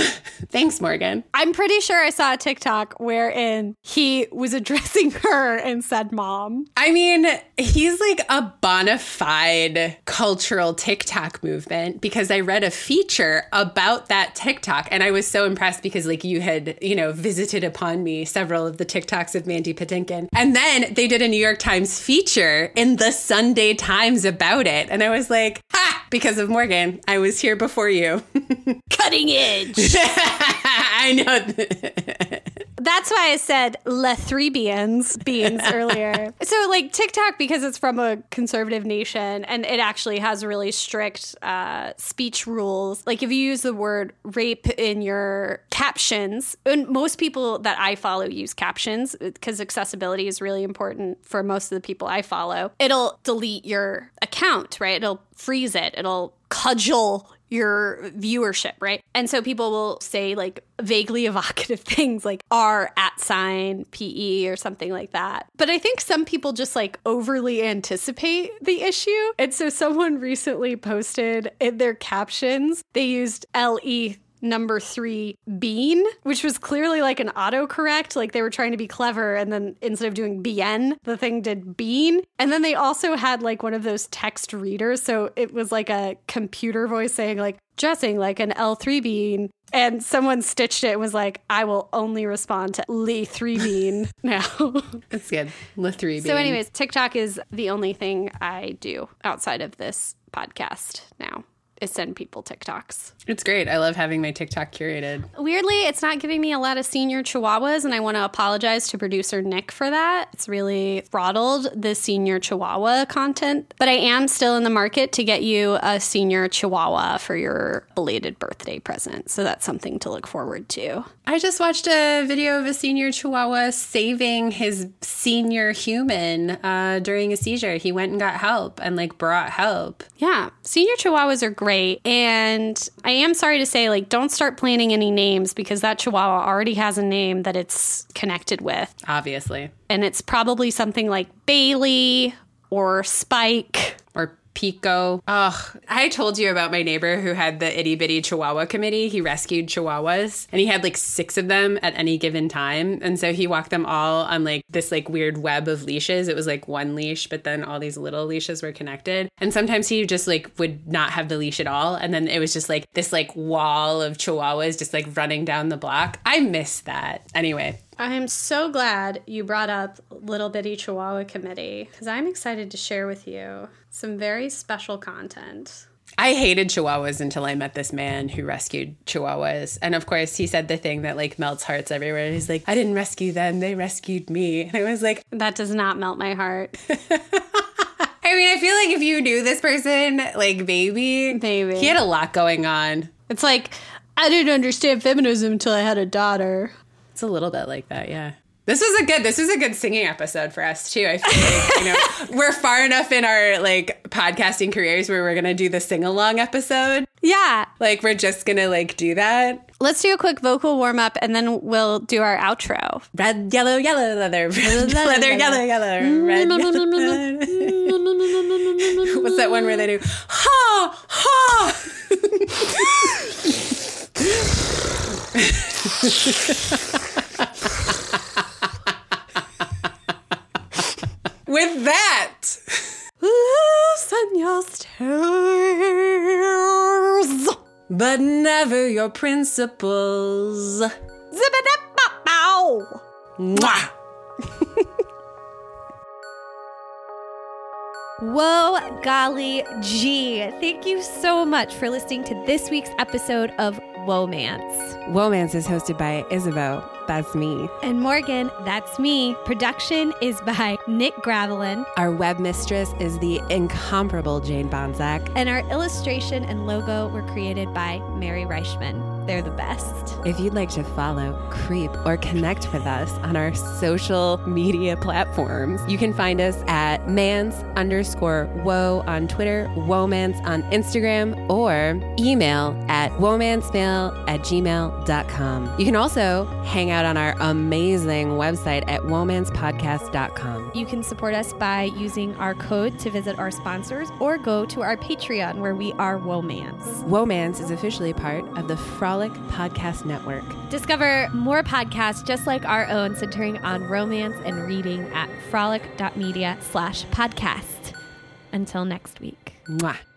Thanks, Morgan. I'm pretty sure I saw a TikTok wherein he was addressing her and said mom. I mean, he's like a bona fide cultural TikTok movement because I read a feature about that TikTok and I was so impressed because like you had, you know, visited upon me me several of the TikToks of Mandy Patinkin. And then they did a New York Times feature in the Sunday Times about it. And I was like, ha, because of Morgan, I was here before you. Cutting edge. I know. That's why I said le three beans beans earlier. so like TikTok because it's from a conservative nation and it actually has really strict uh, speech rules. Like if you use the word rape in your captions, and most people that I follow use captions because accessibility is really important for most of the people I follow. It'll delete your account, right? It'll freeze it. It'll cudgel your viewership, right? And so people will say like vaguely evocative things like R at sign PE or something like that. But I think some people just like overly anticipate the issue. And so someone recently posted in their captions, they used LE number three bean, which was clearly like an autocorrect. Like they were trying to be clever. And then instead of doing bien, the thing did bean. And then they also had like one of those text readers. So it was like a computer voice saying, like, dressing like an L3 bean. And someone stitched it and was like, I will only respond to Lee 3 bean now. That's good. Lee 3 bean. So, anyways, TikTok is the only thing I do outside of this podcast now is send people TikToks. It's great. I love having my TikTok curated. Weirdly, it's not giving me a lot of senior chihuahuas, and I want to apologize to producer Nick for that. It's really throttled the senior chihuahua content, but I am still in the market to get you a senior chihuahua for your belated birthday present. So that's something to look forward to. I just watched a video of a senior Chihuahua saving his senior human uh, during a seizure. He went and got help and like brought help. Yeah, senior chihuahuas are great. And I am sorry to say, like, don't start planning any names because that chihuahua already has a name that it's connected with. Obviously. And it's probably something like Bailey or Spike. Pico. Ugh. I told you about my neighbor who had the itty bitty Chihuahua committee. He rescued Chihuahuas and he had like six of them at any given time. And so he walked them all on like this like weird web of leashes. It was like one leash, but then all these little leashes were connected. And sometimes he just like would not have the leash at all. And then it was just like this like wall of Chihuahuas just like running down the block. I miss that. Anyway, I am so glad you brought up Little Bitty Chihuahua Committee because I'm excited to share with you some very special content. I hated chihuahuas until I met this man who rescued chihuahuas. And of course, he said the thing that like melts hearts everywhere. He's like, I didn't rescue them, they rescued me. And I was like, That does not melt my heart. I mean, I feel like if you knew this person, like maybe, Maybe. he had a lot going on. It's like, I didn't understand feminism until I had a daughter. It's a little bit like that, yeah. This was a good this was a good singing episode for us too. I feel like, you know, we're far enough in our like podcasting careers where we're gonna do the sing along episode. Yeah. Like we're just gonna like do that. Let's do a quick vocal warm up and then we'll do our outro. Red, yellow, yellow, leather, red, leather, yellow, yellow, red. yellow. What's that one where they do ha ha? With that, Loosen your steers. but never your principles. Zip-a-dip-bop-bow. Mwah. Whoa, golly gee. Thank you so much for listening to this week's episode of Womance. Womance is hosted by Isabeau. That's me. And Morgan, that's me. Production is by Nick Gravelin, Our web mistress is the incomparable Jane Bonzak. and our illustration and logo were created by Mary Reichman. They're the best. If you'd like to follow, creep, or connect with us on our social media platforms, you can find us at mans underscore woe on Twitter, womance on Instagram, or email at womancemail at gmail.com. You can also hang out on our amazing website at womancepodcast.com. You can support us by using our code to visit our sponsors or go to our Patreon where we are Womance. Womance is officially part of the Frolic Podcast Network. Discover more podcasts just like our own centering on romance and reading at frolic.media slash podcast. Until next week. Mwah.